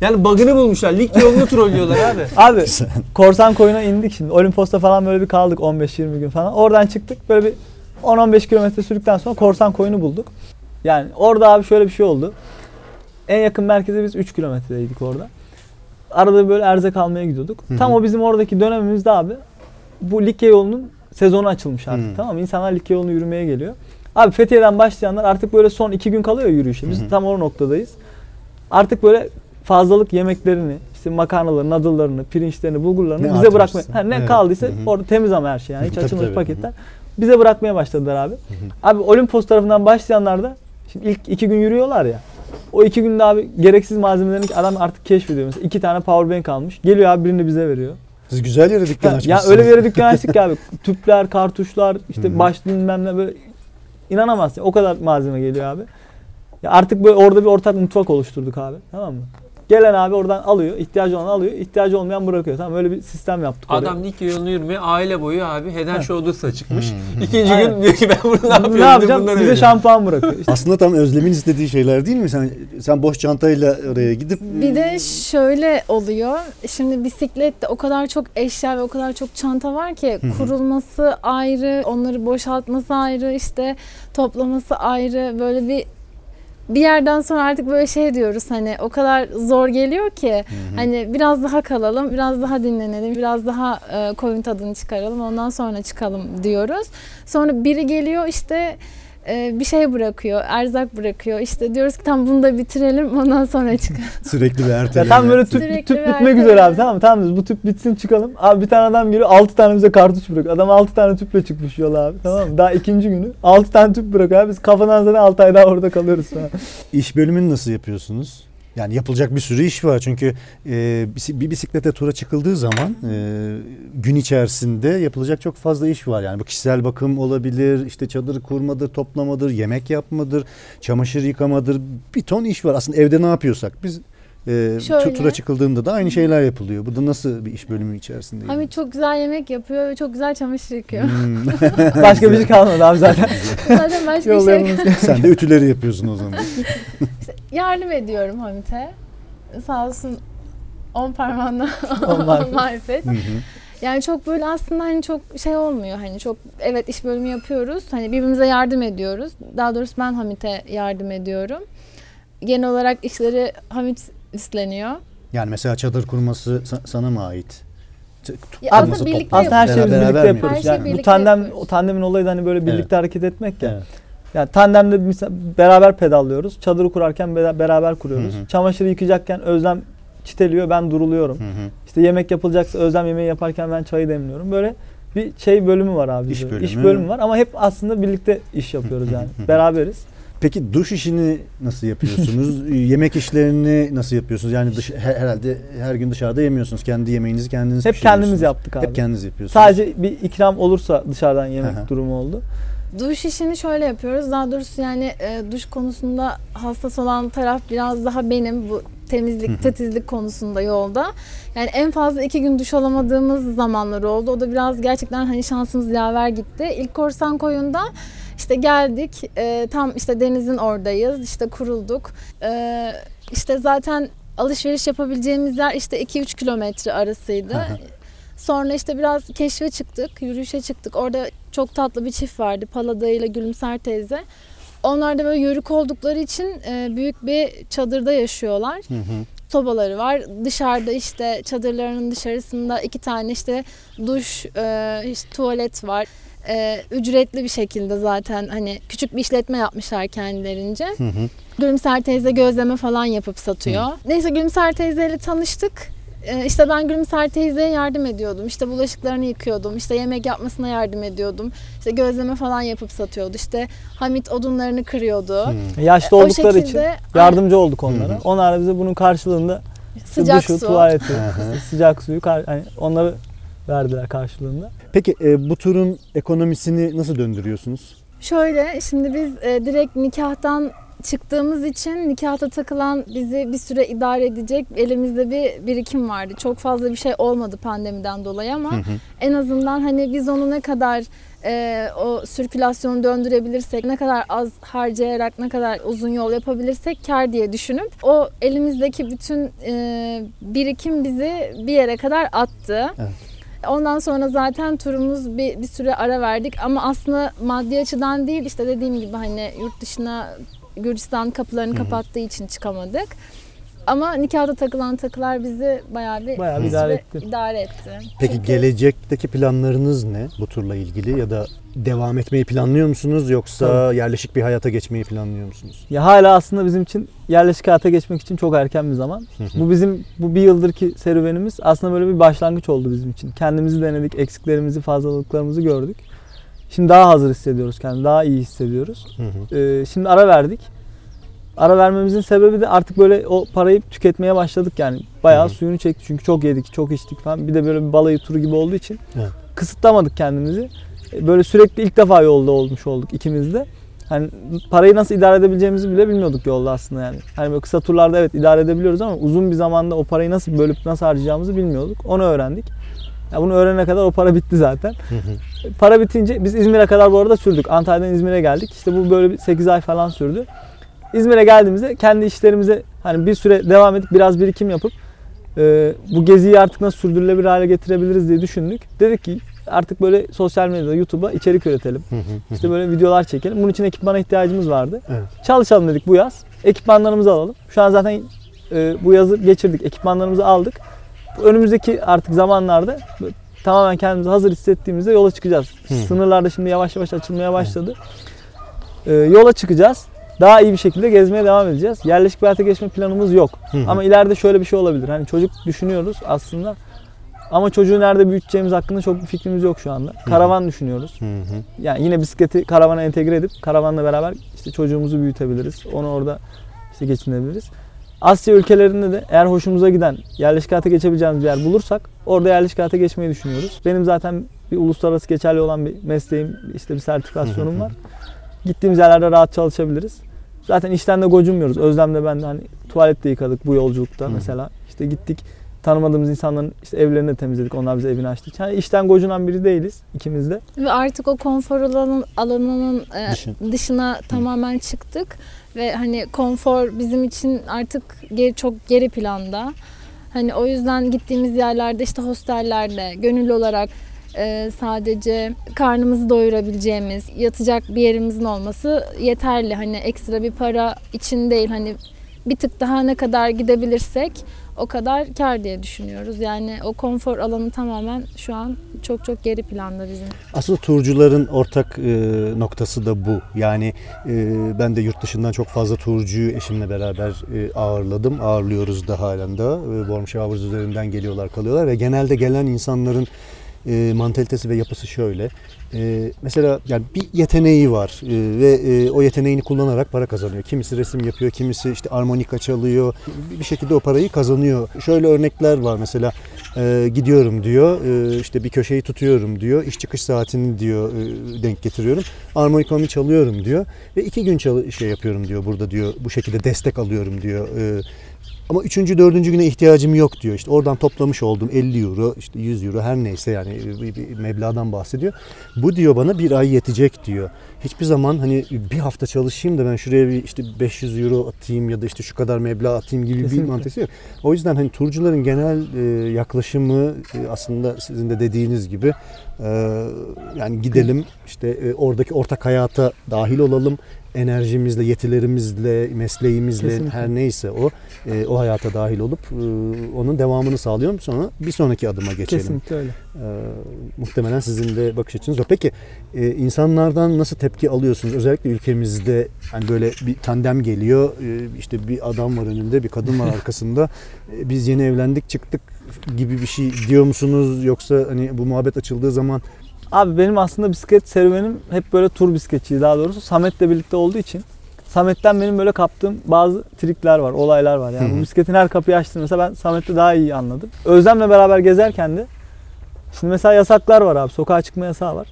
Yani bug'ını bulmuşlar. Likya yolunu trollüyorlar abi. Abi korsan koyuna indik şimdi. Olimpos'ta falan böyle bir kaldık 15-20 gün falan. Oradan çıktık böyle bir 10-15 kilometre sürdükten sonra korsan koyunu bulduk. Yani orada abi şöyle bir şey oldu. En yakın merkeze biz 3 kilometredeydik orada. Arada böyle erzak almaya gidiyorduk. Hı hı. Tam o bizim oradaki dönemimizde abi bu Likya yolunun sezonu açılmış artık Hı. tamam mı? İnsanlar Likya yolunu yürümeye geliyor. Abi Fethiye'den başlayanlar artık böyle son 2 gün kalıyor yürüyüşe. Biz Hı hı. tam o noktadayız. Artık böyle fazlalık yemeklerini, işte makarnalarını, nadıllarını, pirinçlerini, bulgurlarını Ne bize bırakmaya, ha, ne Evet. kaldıysa Hı hı. orada temiz ama her şey yani hiç Tabii, açılmamış tabii. paketler. Bize bırakmaya başladılar abi. Abi Olimpos tarafından başlayanlar da şimdi ilk iki gün yürüyorlar ya. O iki günde abi gereksiz malzemelerini adam artık keşfediyor. Mesela iki tane power bank almış. Geliyor abi birini bize veriyor. Siz güzel yere dükkan açmışsınız. ya öyle bir yere dükkan açtık abi. Tüpler, kartuşlar, Hı işte hı. başlı bilmem ne böyle inanamazsın. O kadar malzeme geliyor abi. Ya artık böyle orada bir ortak mutfak oluşturduk abi. Tamam mı? Gelen abi oradan alıyor, ihtiyacı olan alıyor, ihtiyacı olmayan bırakıyor. Tamam öyle bir sistem yaptık oraya. Adam Likya yolunu yürümeye aile boyu abi Head and. Shoulders'a çıkmış. Hmm. İkinci Aynen. gün diyor ki ben bunu ne yapıyorum? ne yapacağım? Bize veriyorum. şampuan bırakıyor. İşte Aslında tam Özlem'in istediği şeyler değil mi? Sen sen boş çantayla oraya gidip Bir de şöyle oluyor. Şimdi bisiklette o kadar çok eşya ve o kadar çok çanta var ki kurulması ayrı, onları boşaltması ayrı, işte toplaması ayrı. Böyle bir bir yerden sonra artık böyle şey diyoruz hani o kadar zor geliyor ki hani biraz daha kalalım, biraz daha dinlenelim, biraz daha e, koyun tadını çıkaralım ondan sonra çıkalım diyoruz. Sonra biri geliyor işte e, bir şey bırakıyor, erzak bırakıyor. İşte diyoruz ki tam bunu da bitirelim ondan sonra çıkalım. Sürekli bir Ya erteleme. tam böyle tüp, Sürekli tüp bir bitmek erteleme. üzere abi tamam mı? Tamam bu tüp bitsin çıkalım. Abi bir tane adam geliyor 6 tane bize kartuş bırakıyor. Adam 6 tane tüple çıkmış yola abi tamam mı? Daha ikinci günü 6 tane tüp bırakıyor abi. Biz kafadan zaten 6 ay daha orada kalıyoruz sonra. İş bölümünü nasıl yapıyorsunuz? Yani yapılacak bir sürü iş var çünkü e, bir bisiklete tura çıkıldığı zaman e, gün içerisinde yapılacak çok fazla iş var. Yani bu kişisel bakım olabilir, işte çadır kurmadır, toplamadır, yemek yapmadır, çamaşır yıkamadır, bir ton iş var. Aslında evde ne yapıyorsak biz e, tu- Şöyle. tura çıkıldığında da aynı şeyler yapılıyor. Bu da nasıl bir iş bölümü içerisinde? Hamit çok güzel yemek yapıyor ve çok güzel çamaşır yıkıyor. Hmm. Başka bir şey kalmadı abi zaten. Zaten başka bir şey Yollayalım. Sen de ütüleri yapıyorsun o zaman. yardım ediyorum Hamit'e. Sağ olsun on parmağında On marifet. marifet. Hı hı. Yani çok böyle aslında hani çok şey olmuyor hani çok evet iş bölümü yapıyoruz. Hani birbirimize yardım ediyoruz. Daha doğrusu ben Hamit'e yardım ediyorum. Genel olarak işleri Hamit üstleniyor. Yani mesela çadır kurması sa- sana mı ait? Ya aslında birlikte toplaması. Aslında her şeyi biz Beraber birlikte mi yapıyoruz. Her şeyi yani bu birlikte tandem yapıyoruz. o tandemin olayı da hani böyle birlikte Evet. hareket etmek ya. Evet. Yani tandemde mesela beraber pedallıyoruz. Çadırı kurarken bera- beraber kuruyoruz. Hı hı. Çamaşırı yıkacakken Özlem çiteliyor ben duruluyorum. Hı hı. İşte yemek yapılacaksa Özlem yemeği yaparken ben çayı demliyorum. Böyle bir şey bölümü var abi. İş bizde. bölümü. İş bölümü var ama hep aslında birlikte iş yapıyoruz yani. Beraberiz. Peki duş işini nasıl yapıyorsunuz? Yemek işlerini nasıl yapıyorsunuz? Yani dış, her- herhalde her gün dışarıda yemiyorsunuz. Kendi yemeğinizi kendiniz Hep kendimiz yaptık abi. Hep kendiniz yapıyorsunuz. Sadece bir ikram olursa dışarıdan yemek Aha. durumu oldu. Duş işini şöyle yapıyoruz. Daha doğrusu yani e, duş konusunda hassas olan taraf biraz daha benim bu temizlik, titizlik konusunda yolda. Yani en fazla iki gün duş alamadığımız zamanlar oldu. O da biraz gerçekten hani şansımız yaver gitti. İlk korsan koyunda işte geldik. e, tam işte denizin oradayız. İşte kurulduk. E, işte zaten alışveriş yapabileceğimiz yer işte 2-3 kilometre arasıydı. Sonra işte biraz keşfe çıktık, yürüyüşe çıktık. Orada çok tatlı bir çift vardı. Palada ile Gülümser teyze. Onlar da böyle yörük oldukları için e, büyük bir çadırda yaşıyorlar. Hı hı. Sobaları var. Dışarıda işte çadırlarının dışarısında iki tane işte duş, e, işte tuvalet var. E, ücretli bir şekilde zaten hani küçük bir işletme yapmışlar kendilerince. Hı hı. Gülümser teyze gözleme falan yapıp satıyor. Neyse Gülümser teyzeyle tanıştık. Ee, işte ben Gülümser teyzeye yardım ediyordum. İşte bulaşıklarını yıkıyordum. İşte yemek yapmasına yardım ediyordum. İşte gözleme falan yapıp satıyordu. İşte Hamit odunlarını kırıyordu. Hı. Yaşlı O oldukları için şekilde yardımcı olduk onlara. Hı hı. Onlar da bize bunun karşılığında Sıcak duşu, su. tuvaleti, sıcak suyu hani onları verdiler karşılığında. Peki e, bu turun ekonomisini nasıl döndürüyorsunuz? Şöyle şimdi biz e, direkt nikahtan çıktığımız için nikahta takılan bizi bir süre idare edecek elimizde bir birikim vardı. Çok fazla bir şey olmadı pandemiden dolayı ama Hı hı. en azından hani biz onu ne kadar e, o sirkülasyonu döndürebilirsek, ne kadar az harcayarak, ne kadar uzun yol yapabilirsek kar diye düşünüp o elimizdeki bütün e, birikim bizi bir yere kadar attı. Evet. Ondan sonra zaten turumuz bir, bir süre ara verdik ama aslında maddi açıdan değil işte dediğim gibi hani yurt dışına Gürcistan kapılarını kapattığı için çıkamadık. Ama nikahda takılan takılar bizi bayağı bir, Bayağı bir idare etti. idare etti. Peki Çünkü- gelecekteki planlarınız ne bu turla ilgili ya da devam etmeyi planlıyor musunuz yoksa yerleşik bir hayata geçmeyi planlıyor musunuz? Ya hala aslında bizim için yerleşik hayata geçmek için çok erken bir zaman. bu bizim bu bir yıldır ki serüvenimiz aslında böyle bir başlangıç oldu bizim için. Kendimizi denedik, eksiklerimizi, fazlalıklarımızı gördük. Şimdi daha hazır hissediyoruz kendimizi, daha iyi hissediyoruz. Hı hı. Ee, şimdi ara verdik. Ara vermemizin sebebi de artık böyle o parayı tüketmeye başladık yani. Bayağı Hı hı. suyunu çekti çünkü çok yedik, çok içtik falan. Bir de böyle bir balayı turu gibi olduğu için Evet. kısıtlamadık kendimizi. Ee, Böyle sürekli ilk defa yolda olmuş olduk ikimiz de. Hani parayı nasıl idare edebileceğimizi bile bilmiyorduk yolda aslında yani. Hani böyle kısa turlarda evet idare edebiliyoruz ama uzun bir zamanda o parayı nasıl bölüp nasıl harcayacağımızı bilmiyorduk. Onu öğrendik. Ya bunu öğrenene kadar o para bitti zaten. Hı hı. Para bitince biz İzmir'e kadar bu arada sürdük. Antalya'dan İzmir'e geldik. İşte bu böyle bir 8 ay falan sürdü. İzmir'e geldiğimizde kendi işlerimize hani bir süre devam edip biraz birikim yapıp e, bu geziyi artık nasıl sürdürülebilir hale getirebiliriz diye düşündük. Dedik ki artık böyle sosyal medyada YouTube'a içerik üretelim. İşte böyle videolar çekelim. Bunun için ekipmana ihtiyacımız vardı. Evet. Çalışalım dedik bu yaz. Ekipmanlarımızı alalım. Şu an zaten e, bu yazı geçirdik. Ekipmanlarımızı aldık. Önümüzdeki artık zamanlarda tamamen kendimizi hazır hissettiğimizde yola çıkacağız. Sınırlarda şimdi yavaş yavaş açılmaya başladı. Ee, yola çıkacağız. Daha iyi bir şekilde gezmeye devam edeceğiz. Yerleşik bir hayata geçme planımız yok. Hı hı. Ama ileride şöyle bir şey olabilir. Hani çocuk düşünüyoruz aslında. Ama çocuğu nerede büyüteceğimiz hakkında çok bir fikrimiz yok şu anda. Karavan düşünüyoruz. Hı hı. Yani yine bisikleti karavana entegre edip karavanla beraber işte çocuğumuzu büyütebiliriz. Onu orada işte geçinebiliriz. Asya ülkelerinde de eğer hoşumuza giden yerleşik hayata geçebileceğimiz bir yer bulursak orada yerleşik hayata geçmeyi düşünüyoruz. Benim zaten bir uluslararası geçerli olan bir mesleğim, işte bir sertifikasyonum var. Gittiğimiz yerlerde rahat çalışabiliriz. Zaten işten de gocunmuyoruz. Özlem'de ben de hani tuvalette yıkadık bu yolculukta Hı. mesela. İşte gittik tanımadığımız insanların işte evlerini de temizledik. Onlar bize evini açtı. Yani işten gocunan biri değiliz ikimiz de. Ve artık o konfor alanın, alanının e, Dışı. dışına tamamen çıktık. Ve hani konfor bizim için artık geri, çok geri planda. Hani o yüzden gittiğimiz yerlerde işte hostellerde gönüllü olarak sadece karnımızı doyurabileceğimiz, yatacak bir yerimizin olması yeterli. Hani ekstra bir para için değil. Hani bir tık daha ne kadar gidebilirsek o kadar kar diye düşünüyoruz. Yani o konfor alanı tamamen şu an çok çok geri planda bizim. Aslında turcuların ortak e, noktası da bu. Yani e, ben de yurt dışından çok fazla turcuyu eşimle beraber e, ağırladım. Ağırlıyoruz da halen de. E, Showers üzerinden geliyorlar kalıyorlar ve genelde gelen insanların e, mantalitesi ve yapısı şöyle. E, mesela yani bir yeteneği var e, ve e, o yeteneğini kullanarak para kazanıyor. Kimisi resim yapıyor, kimisi işte armonika çalıyor. Bir- şekilde o parayı kazanıyor. Şöyle örnekler var mesela e, gidiyorum diyor e, işte bir köşeyi tutuyorum diyor. İş çıkış saatini diyor e, denk getiriyorum. Armonikamı çalıyorum diyor ve iki gün çalı- şey yapıyorum diyor burada diyor. Bu şekilde destek alıyorum diyor. E, ama üçüncü, dördüncü güne ihtiyacım yok diyor. İşte oradan toplamış oldum 50 euro, işte 100 euro her neyse yani bir, bir meblağdan bahsediyor. Bu diyor bana bir ay yetecek diyor. Hiçbir zaman hani bir hafta çalışayım da ben şuraya bir işte 500 euro atayım ya da işte şu kadar meblağ atayım gibi Kesinlikle. bir mantığı yok. O yüzden hani turcuların genel e, yaklaşımı e, aslında sizin de dediğiniz gibi e, yani gidelim işte e, oradaki ortak hayata dahil olalım enerjimizle, yetilerimizle, mesleğimizle Kesinlikle. her neyse o e, o hayata dahil olup e, onun devamını sağlıyorum. Sonra bir sonraki adıma geçelim. Kesinlikle öyle. E, muhtemelen sizin de bakış açınız o. Peki e, insanlardan nasıl tepki alıyorsunuz? Özellikle ülkemizde hani böyle bir tandem geliyor. E, işte bir adam var önünde, bir kadın var arkasında. E, biz yeni evlendik, çıktık gibi bir şey diyor musunuz? Yoksa hani bu muhabbet açıldığı zaman Abi benim aslında bisiklet serüvenim hep böyle tur bisikletçiydi daha doğrusu. Samet'le birlikte olduğu için Samet'ten benim böyle kaptığım bazı trikler var, olaylar var. Yani bu bisikletin her kapıyı açtığını mesela ben Samet'le daha iyi anladım. Özlem'le beraber gezerken de şimdi mesela yasaklar var abi. Sokağa çıkma yasağı var.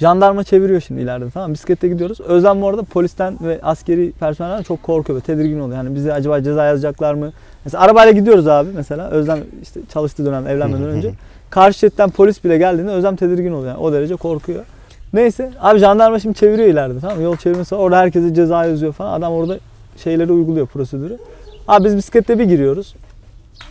Jandarma çeviriyor şimdi ileride tamam? Bisiklette gidiyoruz. Özlem bu arada polisten ve askeri personelden çok korkuyor ve tedirgin oluyor. Yani bize acaba ceza yazacaklar mı? Mesela arabayla gidiyoruz abi mesela. Özlem işte çalıştığı dönem evlenmeden önce. Karşı şeritten polis bile geldiğinde Özlem tedirgin oluyor. Yani o derece korkuyor. Neyse abi jandarma şimdi çeviriyor ileride tamam? Yol çevirmesi. Orada herkese ceza yazıyor falan. Adam orada şeyleri uyguluyor prosedürü. Abi biz bisiklette bir giriyoruz.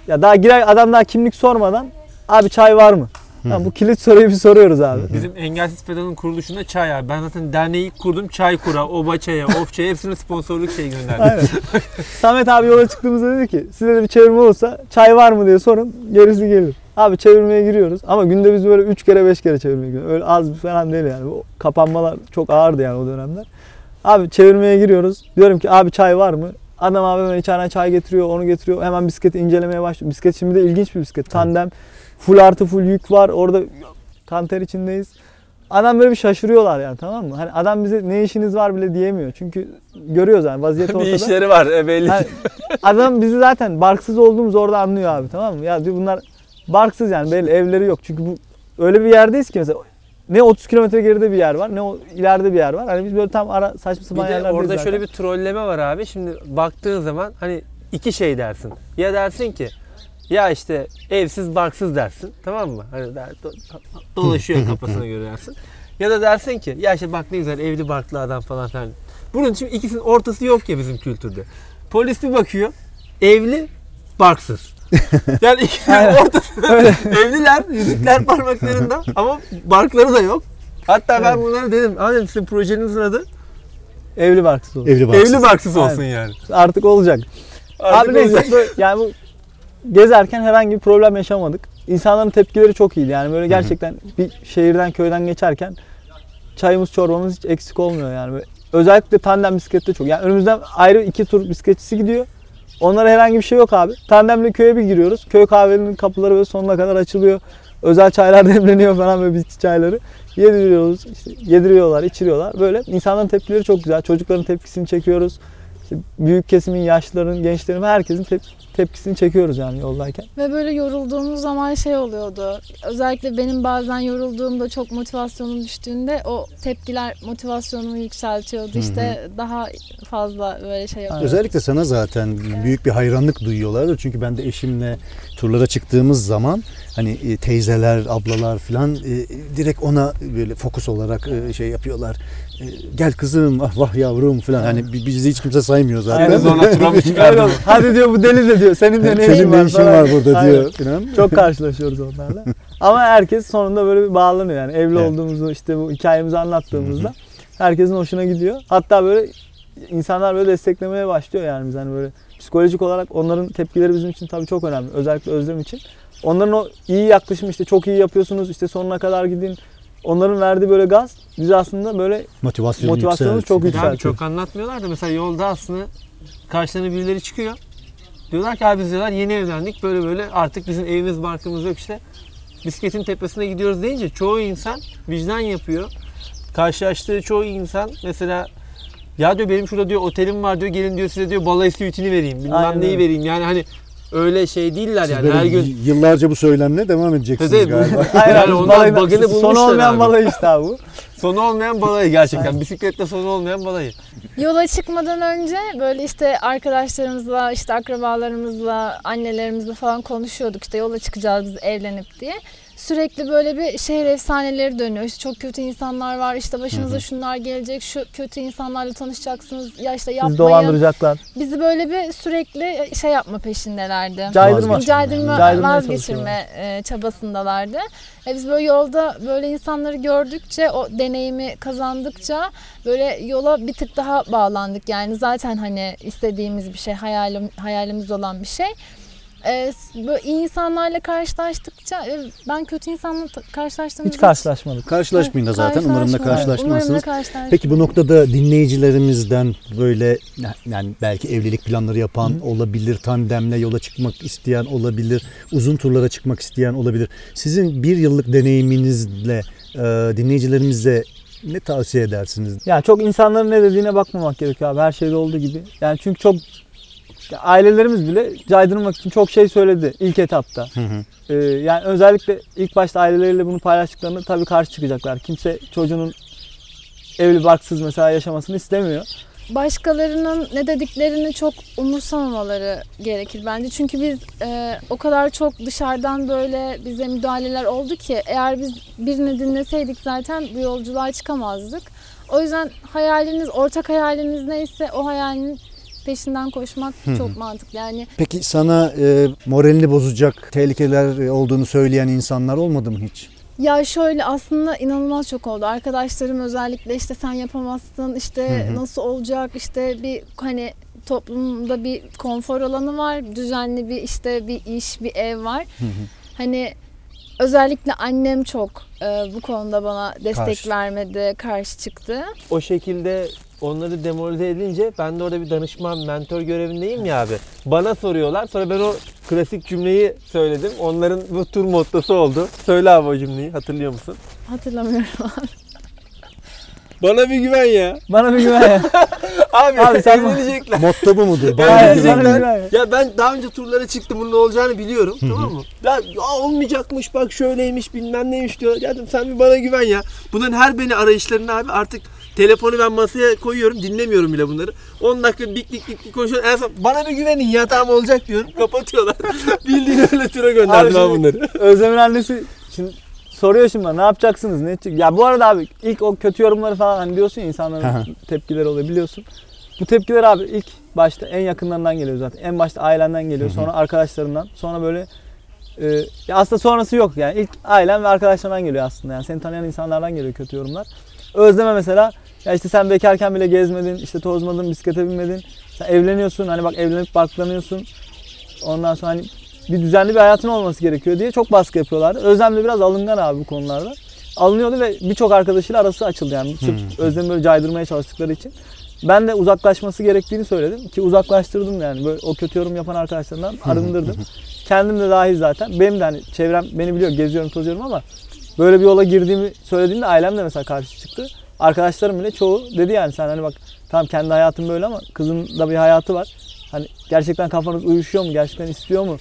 Ya daha girer adam daha kimlik sormadan abi çay var mı? Tamam, bu kilit soruyu bir soruyoruz abi. Bizim Engelsiz Pedal'ın kuruluşunda çay abi. Ben zaten derneği kurdum. Çay kura, oba çaya, of çaya hepsine sponsorluk şey gönderdim. Aynen. Samet abi yola çıktığımızda dedi ki size de bir çevirme olursa çay var mı diye sorun gerisi gelir. Abi çevirmeye giriyoruz ama günde biz böyle 3 kere 5 kere çevirmeye giriyoruz. Öyle az bir falan değil yani. O kapanmalar çok ağırdı yani o dönemler. Abi çevirmeye giriyoruz. Diyorum ki abi çay var mı? Adam abi hemen içeriden çay getiriyor, onu getiriyor. Hemen bisikleti incelemeye başlıyor. Bisiklet şimdi de ilginç bir bisiklet. Tandem, full artı full yük var. Orada kanter içindeyiz. Adam böyle bir şaşırıyorlar yani tamam mı? Hani adam bize ne işiniz var bile diyemiyor. Çünkü görüyoruz yani vaziyet ortada. bir işleri var e, belli. Yani adam bizi zaten barksız olduğumuz orada anlıyor abi tamam mı? Ya diyor bunlar barksız yani belli evleri yok. Çünkü bu öyle bir yerdeyiz ki mesela ne 30 kilometre geride bir yer var ne o ileride bir yer var. Hani biz böyle tam ara saçma Bir sapan de yerlerdeyiz orada zaten. şöyle bir trolleme var abi. Şimdi baktığın zaman hani iki şey dersin. Ya dersin ki ya işte evsiz barksız dersin. Tamam mı? Hani der, do- dolaşıyor kafasına göre dersin. Ya da dersin ki ya işte bak ne güzel evli barklı adam falan filan. Bunun için ikisinin ortası yok ya bizim kültürde. Polis bir bakıyor. Evli barksız. Yani ikisinin ortası. Evliler, yüzükler parmaklarında ama barkları da yok. Hatta ben bunlara dedim, hani sizin projenizin adı Evli barksız olur. evli barksız. Evli barksız olsun Aynen. yani. Artık olacak. Artık abi neyse olacak. böyle- yani bu gezerken herhangi bir problem yaşamadık. İnsanların tepkileri çok iyiydi. Yani böyle gerçekten bir şehirden köyden geçerken çayımız çorbamız hiç eksik olmuyor yani. Böyle Özellikle tandem bisiklette çok. Yani önümüzden ayrı iki tur bisikletçisi gidiyor. Onlara herhangi bir şey yok abi. Tandemle köye bir giriyoruz. Köy kahvelerinin kapıları böyle sonuna kadar açılıyor. Özel çaylar demleniyor falan böyle bitki çayları. Yediriyoruz, işte yediriyorlar, içiriyorlar. Böyle insanların tepkileri çok güzel. Çocukların tepkisini çekiyoruz. İşte büyük kesimin, yaşlıların, gençlerin herkesin tep- tepkisini çekiyoruz yani yoldayken. Ve böyle yorulduğumuz zaman şey oluyordu. Özellikle benim bazen yorulduğumda çok motivasyonum düştüğünde o tepkiler motivasyonumu yükseltiyordu. İşte daha fazla böyle şey yapıyordum. Özellikle sana zaten büyük bir hayranlık duyuyorlardır. Çünkü ben de eşimle turlara çıktığımız zaman hani e, teyzeler, ablalar falan e, direkt ona böyle fokus olarak e, şey yapıyorlar. Gel kızım, ah vah yavrum falan. Hani bi- bizi hiç kimse saymıyor zaten. Aynen. Sonra tura. Hadi diyor bu deli de diyor. Senin de ne Senin işin ne var işin falan. var burada Aynen. diyor. Çok karşılaşıyoruz onlarla. Ama herkes sonunda böyle bir bağlanıyor yani. Evli Evet. olduğumuzu işte bu hikayemizi anlattığımızda herkesin hoşuna gidiyor. Hatta böyle insanlar böyle desteklemeye başlıyor yani biz hani böyle psikolojik olarak onların tepkileri bizim için tabii çok önemli. Özellikle Özlem için. Onların o iyi yaklaşımı işte çok iyi yapıyorsunuz işte sonuna kadar gidin. Onların verdiği böyle gaz bizi aslında böyle Motivasyonu Motivasyonumuz çok yükseltiyor. yükseltiyor. Abi çok anlatmıyorlar da mesela yolda aslında karşılarına birileri çıkıyor. Diyorlar ki abi diyorlar yeni evlendik böyle böyle artık bizim evimiz barkımız yok işte. Bisikletin tepesine gidiyoruz deyince çoğu insan vicdan yapıyor. Karşılaştığı çoğu insan mesela ya diyor benim şurada diyor otelim var diyor gelin diyor size diyor balayı suitini vereyim bilmem Aynen neyi vereyim yani hani öyle şey değiller Siz yani böyle her gün. yıllarca bu söylemle devam edeceksiniz bu- galiba. Aynen. Yani onlar bug'ını bulmuşlar olmayan abi. balayı işte abi bu. Sonu olmayan balayı gerçekten bisikletle sonu olmayan balayı. Yola çıkmadan önce böyle işte arkadaşlarımızla, işte akrabalarımızla, annelerimizle falan konuşuyorduk. İşte yola çıkacağız biz evlenip diye. Sürekli böyle bir şehir efsaneleri dönüyor. İşte çok kötü insanlar var. İşte başınıza şunlar gelecek. Şu kötü insanlarla tanışacaksınız. Ya işte yapmayın. dolandıracaklar. Bizi böyle bir sürekli şey yapma peşindelerdi. Caydırma. Caydırma, Caydırmaya vazgeçirme e, çabasındalardı. E biz böyle yolda böyle insanları gördükçe, o deneyimi kazandıkça böyle yola bir tık daha bağlandık. Yani zaten hani istediğimiz bir şey, hayalim, hayalimiz olan bir şey. E, s- böyle iyi insanlarla karşılaştıkça e, ben kötü insanla ta- karşılaştığımda Hiç karşılaşmadık. Karşılaşmayın da zaten. Umarım da. Umarım da karşılaşmazsınız. Peki bu noktada dinleyicilerimizden böyle yani belki evlilik planları yapan olabilir, tandemle yola çıkmak isteyen olabilir, uzun turlara çıkmak isteyen olabilir. Sizin bir yıllık deneyiminizle e, dinleyicilerimize ne tavsiye edersiniz? Yani çok insanların ne dediğine bakmamak gerekiyor abi. Her şeyde olduğu gibi. Yani çünkü çok ya ailelerimiz bile caydırmak için çok şey söyledi ilk etapta. Ee, yani özellikle ilk başta aileleriyle bunu paylaştıklarında tabii karşı çıkacaklar. Kimse çocuğunun evli barksız mesela yaşamasını istemiyor. başkalarının ne dediklerini çok umursamamaları gerekir bence. Çünkü biz e, o kadar çok dışarıdan böyle bize müdahaleler oldu ki eğer biz birini dinleseydik zaten bu yolculuğa çıkamazdık. O yüzden hayaliniz, ortak hayaliniz neyse o hayalin peşinden koşmak çok mantıklı. Yani Peki sana e, moralini bozacak tehlikeler olduğunu söyleyen insanlar olmadı mı hiç? Ya şöyle aslında inanılmaz çok oldu. Arkadaşlarım özellikle işte sen yapamazsın, işte nasıl olacak, işte bir hani toplumda bir konfor alanı var, düzenli bir işte bir iş, bir ev var. Hani özellikle annem çok e, bu konuda bana destek Karşı. vermedi, karşı çıktı. o şekilde onları demoralize edince ben de orada bir danışman, mentor görevindeyim ya abi. Bana soruyorlar. Sonra ben o klasik cümleyi söyledim. Onların bu tur mottosu oldu. Söyle abi o cümleyi. Hatırlıyor musun? Hatırlamıyorum. Bana bir güven ya. Bana bir güven. Abi, Abi sen- evlenecekler. Motto bu mudur? Bana bir güven. Ya ben daha önce turlara çıktım bunun olacağını biliyorum tamam mı? Ya, ya olmayacakmış bak şöyleymiş bilmem neymiş diyor. Ya dedim sen bir bana güven ya. Bunların her beni arayışlarını abi artık telefonu ben masaya koyuyorum dinlemiyorum bile bunları. 10 dakika dik dik dik dik konuşuyorum. En son bana bir güvenin ya tamam olacak diyorum. Kapatıyorlar. Bildiğin öyle tura gönderdim Abi şimdi- bunları. Özlem'in annesi şimdi soruyor şimdi bana, ne yapacaksınız ne edecek? Ya bu arada abi ilk o kötü yorumları falan hani diyorsun ya insanların tepkileri oluyor biliyorsun. Bu tepkiler abi ilk başta en yakınlarından geliyor zaten. En başta ailenden geliyor sonra arkadaşlarından sonra böyle e, ya aslında sonrası yok yani ilk ailen ve arkadaşlarından geliyor aslında yani seni tanıyan insanlardan geliyor kötü yorumlar. Özleme mesela ya işte sen bekarken bile gezmedin işte tozmadın bisiklete binmedin sen evleniyorsun hani bak evlenip barklanıyorsun ondan sonra hani bir düzenli bir hayatın olması gerekiyor diye çok baskı yapıyorlardı. Özlem de biraz alıngan abi bu konularda. alınıyordu ve birçok arkadaşıyla arası açıldı yani. Hmm. Özlem'i böyle caydırmaya çalıştıkları için. Ben de uzaklaşması gerektiğini söyledim ki uzaklaştırdım yani. Böyle o kötü yorum yapan arkadaşlarından arındırdım. Kendim de dahil zaten. Benim de hani çevrem beni biliyor geziyorum tozuyorum ama böyle bir yola girdiğimi söylediğimde ailem de mesela karşı çıktı. Arkadaşlarım bile çoğu dedi yani sen hani bak tamam kendi hayatın böyle ama kızın da bir hayatı var. Hani gerçekten kafanız uyuşuyor mu? Gerçekten istiyor mu?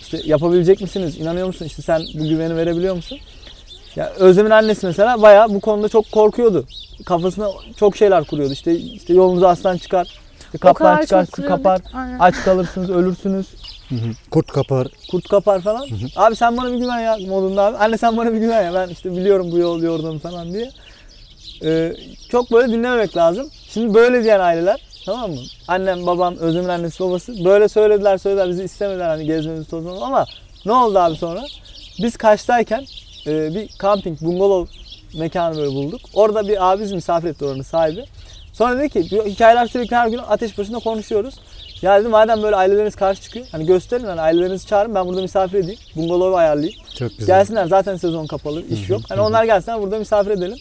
İşte yapabilecek misiniz? İnanıyor musun? İşte sen bu güveni verebiliyor musun? Ya Özlem'in annesi mesela bayağı bu konuda çok korkuyordu. Kafasına çok şeyler kuruyordu. İşte işte yolunuza aslan çıkar. İşte kaplan kadar çıkar, çok sizi kuruyorduk. kapar. Aynen. Aç kalırsınız, ölürsünüz. Hı hı. Kurt kapar. Kurt kapar falan. Abi sen bana bir güven ya modunda abi. Anne sen bana bir güven ya. Ben işte biliyorum bu yol yordam falan diye. Ee, çok böyle dinlememek lazım. Şimdi böyle diyen aileler tamam mı? Annem, babam, Özlem'in annesi, babası böyle söylediler söylediler bizi istemediler hani gezmemizi tozmamızı ama ne oldu abi sonra? Biz Kaş'tayken e, bir camping, bungalov mekanı böyle bulduk. Orada bir abimiz misafir etti oranın sahibi. Sonra dedi ki "Diyor, hikayeler sürekli her gün ateş başında konuşuyoruz. Ya dedim madem böyle aileleriniz karşı çıkıyor. Hani gösterin hani ailelerinizi çağırın ben burada misafir edeyim. Bungalov ayarlayayım. Çok güzel. Gelsinler zaten sezon kapalı iş yok. Hani onlar gelsinler burada misafir edelim.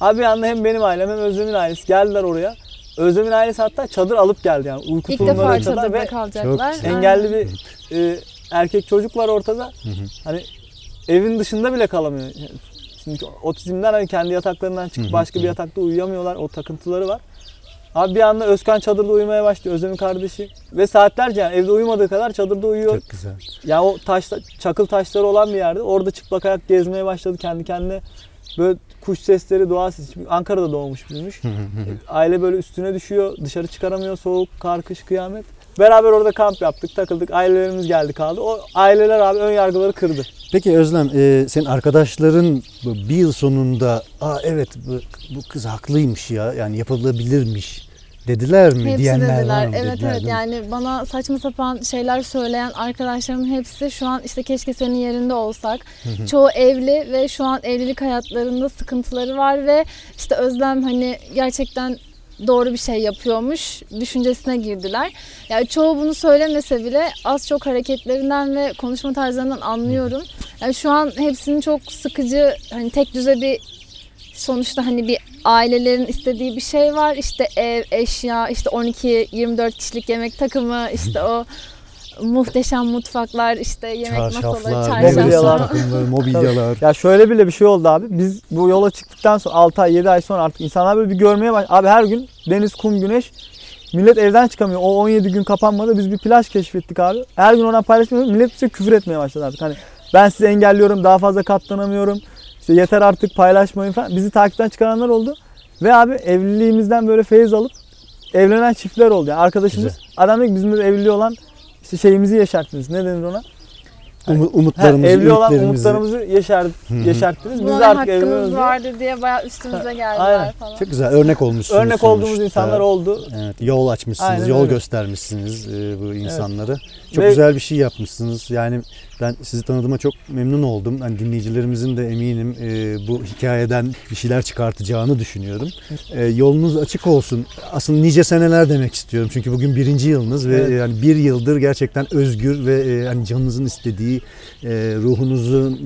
Abi bir anda hem benim ailem hem Özlem'in ailesi geldiler oraya. Özlem'in ailesi hatta çadır alıp geldi yani. Uyku İlk defa çadır çadırda ve kalacaklar. Çok engelli bir e, erkek çocuk var ortada. Hı hı. Hani evin dışında bile kalamıyor. Şimdi otizmden hani kendi yataklarından çıkıp Hı hı, başka bir yatakta uyuyamıyorlar. O takıntıları var. Abi bir anda Özkan çadırda uyumaya başlıyor. Özlem'in kardeşi. Ve saatlerce yani evde uyumadığı kadar çadırda uyuyor. Çok güzel. Yani o taş, çakıl taşları olan bir yerde. Orada çıplak ayak gezmeye başladı kendi kendine. Böyle kuş sesleri, doğa sesi. Ankara'da doğmuş büyümüş. Aile böyle üstüne düşüyor. Dışarı çıkaramıyor. Soğuk, kar, kış, kıyamet. Beraber orada kamp yaptık, takıldık. Ailelerimiz geldi kaldı. O aileler abi ön yargıları kırdı. Peki Özlem, e, senin arkadaşların bir yıl sonunda, aa evet bu, bu kız haklıymış ya, yani yapılabilirmiş dediler mi? Hepsi Diyenler var dediler. mı? Evet Dediler, evet yani bana saçma sapan şeyler söyleyen arkadaşlarımın hepsi şu an işte keşke senin yerinde olsak. Çoğu evli ve şu an evlilik hayatlarında sıkıntıları var ve işte Özlem hani gerçekten doğru bir şey yapıyormuş düşüncesine girdiler. Yani çoğu bunu söylemese bile az çok hareketlerinden ve konuşma tarzlarından anlıyorum. Yani şu an hepsinin çok sıkıcı hani tek düze bir sonuçta hani bir ailelerin istediği bir şey var. İşte ev, eşya, işte 12-24 kişilik yemek takımı, işte o muhteşem mutfaklar, işte yemek masaları, Çarşaflar, mobilyalar, Mobilyalar. Ya şöyle bile bir şey oldu abi. Biz bu yola çıktıktan sonra 6 ay 7 ay sonra artık insanlar böyle bir görmeye baş. Abi her gün deniz, kum, güneş. Millet evden çıkamıyor. O 17 gün kapanmadı. Biz bir plaj keşfettik abi. Her gün oradan paylaşmıyoruz. Millet bize küfür etmeye başladı artık. Hani ben sizi engelliyorum. Daha fazla katlanamıyorum. İşte yeter artık paylaşmayın falan. Bizi takipten çıkaranlar oldu. Ve abi evliliğimizden böyle feyiz alıp evlenen çiftler oldu. Yani arkadaşımız adam dedi ki bizim de evliliği olan işte şeyimizi yeşerttiniz. Ne denir ona? Ha, umutlarımızı, evli olan ümitlerimizi. umutlarımızı yeşer, hı. yeşerttiniz. Biz de artık hakkımız diye. vardı diye bayağı üstümüze geldiler Aynen. falan. Çok güzel örnek olmuşsunuz. Örnek olduğumuz sonuçta. insanlar oldu. Evet, yol açmışsınız, Aynen yol öyle. göstermişsiniz e, bu insanlara. Çok Ve- güzel bir şey yapmışsınız. Yani ben sizi tanıdığıma çok memnun oldum. Hani dinleyicilerimizin de eminim e, bu hikayeden bir şeyler çıkartacağını düşünüyorum. E, yolunuz açık olsun. Aslında nice seneler demek istiyorum. Çünkü bugün birinci yılınız ve Evet. yani bir yıldır gerçekten özgür ve e, hani canınızın istediği, e, ruhunuzun e,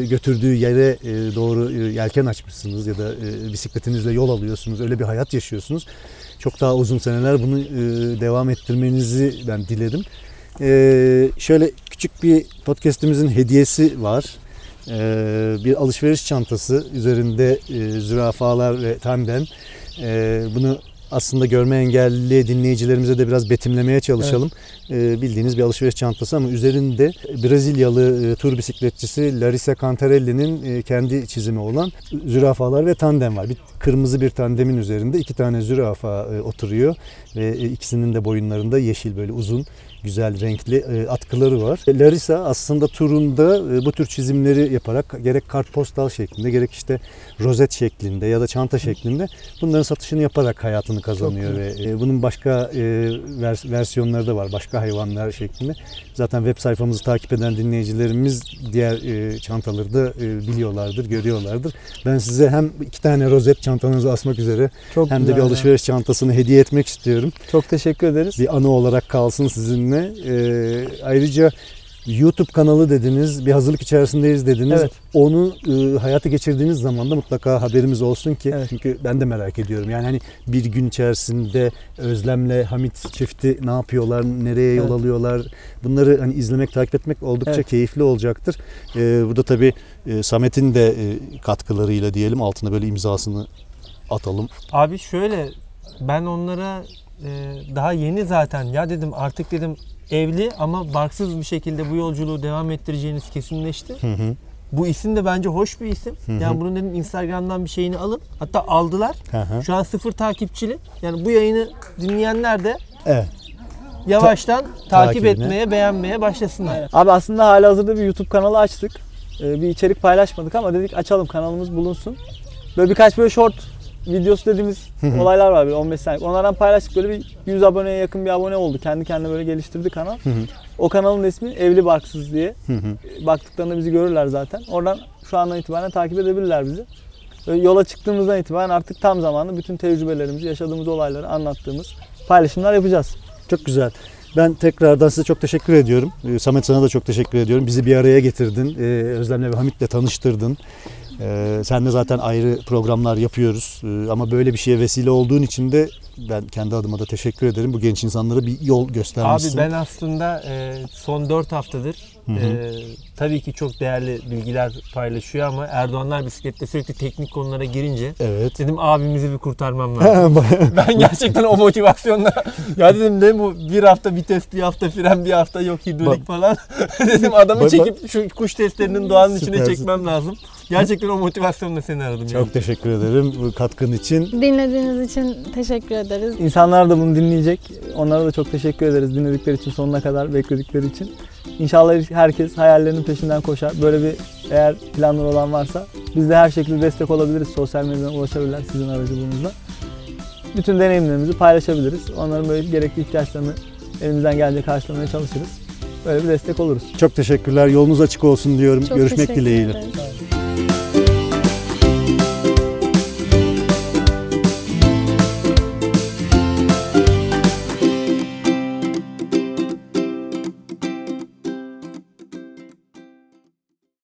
gö- götürdüğü yere e, doğru e, yelken açmışsınız ya da e, bisikletinizle yol alıyorsunuz. Öyle bir hayat yaşıyorsunuz. Çok daha uzun seneler bunu e, devam ettirmenizi ben dilerim. E, şöyle küçük bir podcast'imizin hediyesi var. E, bir alışveriş çantası üzerinde e, zürafalar ve tandem. E, bunu aslında görme engelli dinleyicilerimize de biraz betimlemeye çalışalım. E, bildiğiniz bir alışveriş çantası ama üzerinde Brezilyalı e, tur bisikletçisi Larissa Cantarelli'nin e, kendi çizimi olan zürafalar ve tandem var. Bir kırmızı bir tandemin üzerinde iki tane zürafa e, oturuyor ve e, ikisinin de boyunlarında yeşil böyle uzun güzel renkli e, atkıları var. E, Larissa aslında turunda e, bu tür çizimleri yaparak gerek kartpostal şeklinde gerek işte rozet şeklinde ya da çanta şeklinde bunların satışını yaparak hayatını kazanıyor ve bunun başka vers- versiyonları da var. Başka hayvanlar şeklinde. Zaten web sayfamızı takip eden dinleyicilerimiz diğer çantaları da biliyorlardır, görüyorlardır. Ben size hem iki tane rozet çantanızı asmak üzere Çok hem de bir alışveriş çantasını hediye etmek istiyorum Çok teşekkür ederiz. bir anı olarak kalsın sizinle. Ee, ayrıca YouTube kanalı dediniz, bir hazırlık içerisindeyiz dediniz. Evet. Onu e, hayata geçirdiğiniz zaman da mutlaka haberimiz olsun ki Evet. çünkü ben de merak ediyorum. Yani hani bir gün içerisinde Özlem'le Hamit çifti ne yapıyorlar, nereye yol Evet. alıyorlar? Bunları hani izlemek, takip etmek oldukça Evet. keyifli olacaktır. E, burada tabii e, Samet'in de e, katkılarıyla diyelim altına böyle imzasını atalım. Abi şöyle ben onlara e, daha yeni zaten ya dedim artık dedim evli ama barksız bir şekilde bu yolculuğu devam ettireceğiniz kesinleşti. Hı hı. Bu isim de bence hoş bir isim. hı. Yani bunun dedim Instagram'dan bir şeyini alın. Hatta aldılar. Hı hı. Şu an sıfır takipçili. Yani bu yayını dinleyenler de Evet. yavaştan takip takibine. etmeye, beğenmeye başlasınlar. Abi aslında hali hazırda bir YouTube kanalı açtık. Ee, bir içerik paylaşmadık ama dedik açalım kanalımız bulunsun. Böyle birkaç böyle short videosu dediğimiz olaylar var böyle 15 saniye. Onlardan paylaştık böyle bir 100 aboneye yakın bir abone oldu. Kendi kendine böyle geliştirdi kanal. O kanalın ismi Evli Barksız diye. Hı. Baktıklarında bizi görürler zaten. Oradan şu andan itibaren takip edebilirler bizi. Böyle yola çıktığımızdan itibaren artık tam zamanlı bütün tecrübelerimizi, yaşadığımız olayları anlattığımız paylaşımlar yapacağız. Çok güzel. Ben tekrardan size çok teşekkür ediyorum. Ee, Samet sana da çok teşekkür ediyorum. Bizi bir araya getirdin. Ee, Özlem'le ve Hamit'le tanıştırdın. Ee, Sen de zaten ayrı programlar yapıyoruz. Ee, Ama böyle bir şeye vesile olduğun için de ben kendi adıma da teşekkür ederim. Bu genç insanlara bir yol göstermişsin. Abi ben aslında e, son 4 haftadır Hı hı. e, tabii ki çok değerli bilgiler paylaşıyor ama Erdoğanlar bisiklette sürekli teknik konulara girince Evet. dedim abimizi bir kurtarmam lazım. ben gerçekten o motivasyonla ya dedim ne bu bir hafta vites bir hafta fren bir hafta yok hidrolik falan dedim adamı Bak- çekip şu kuş testlerinin doğanın içine çekmem lazım. Gerçekten o motivasyonla seni aradım. yani. çok teşekkür ederim bu katkın için. Dinlediğiniz için teşekkür ederiz. İnsanlar da bunu dinleyecek. Onlara da çok teşekkür ederiz dinledikleri için, sonuna kadar bekledikleri için. İnşallah herkes hayallerinin peşinden koşar. Böyle bir eğer planları olan varsa biz de her şekilde destek olabiliriz. Sosyal medyadan ulaşabilirler sizin aracılığınızla. Bütün deneyimlerimizi paylaşabiliriz. Onların böyle gerekli ihtiyaçlarını elimizden gelince karşılamaya çalışırız. Böyle bir destek oluruz. Çok teşekkürler. Yolunuz açık olsun diyorum. Çok Görüşmek dileğiyle. ederiz.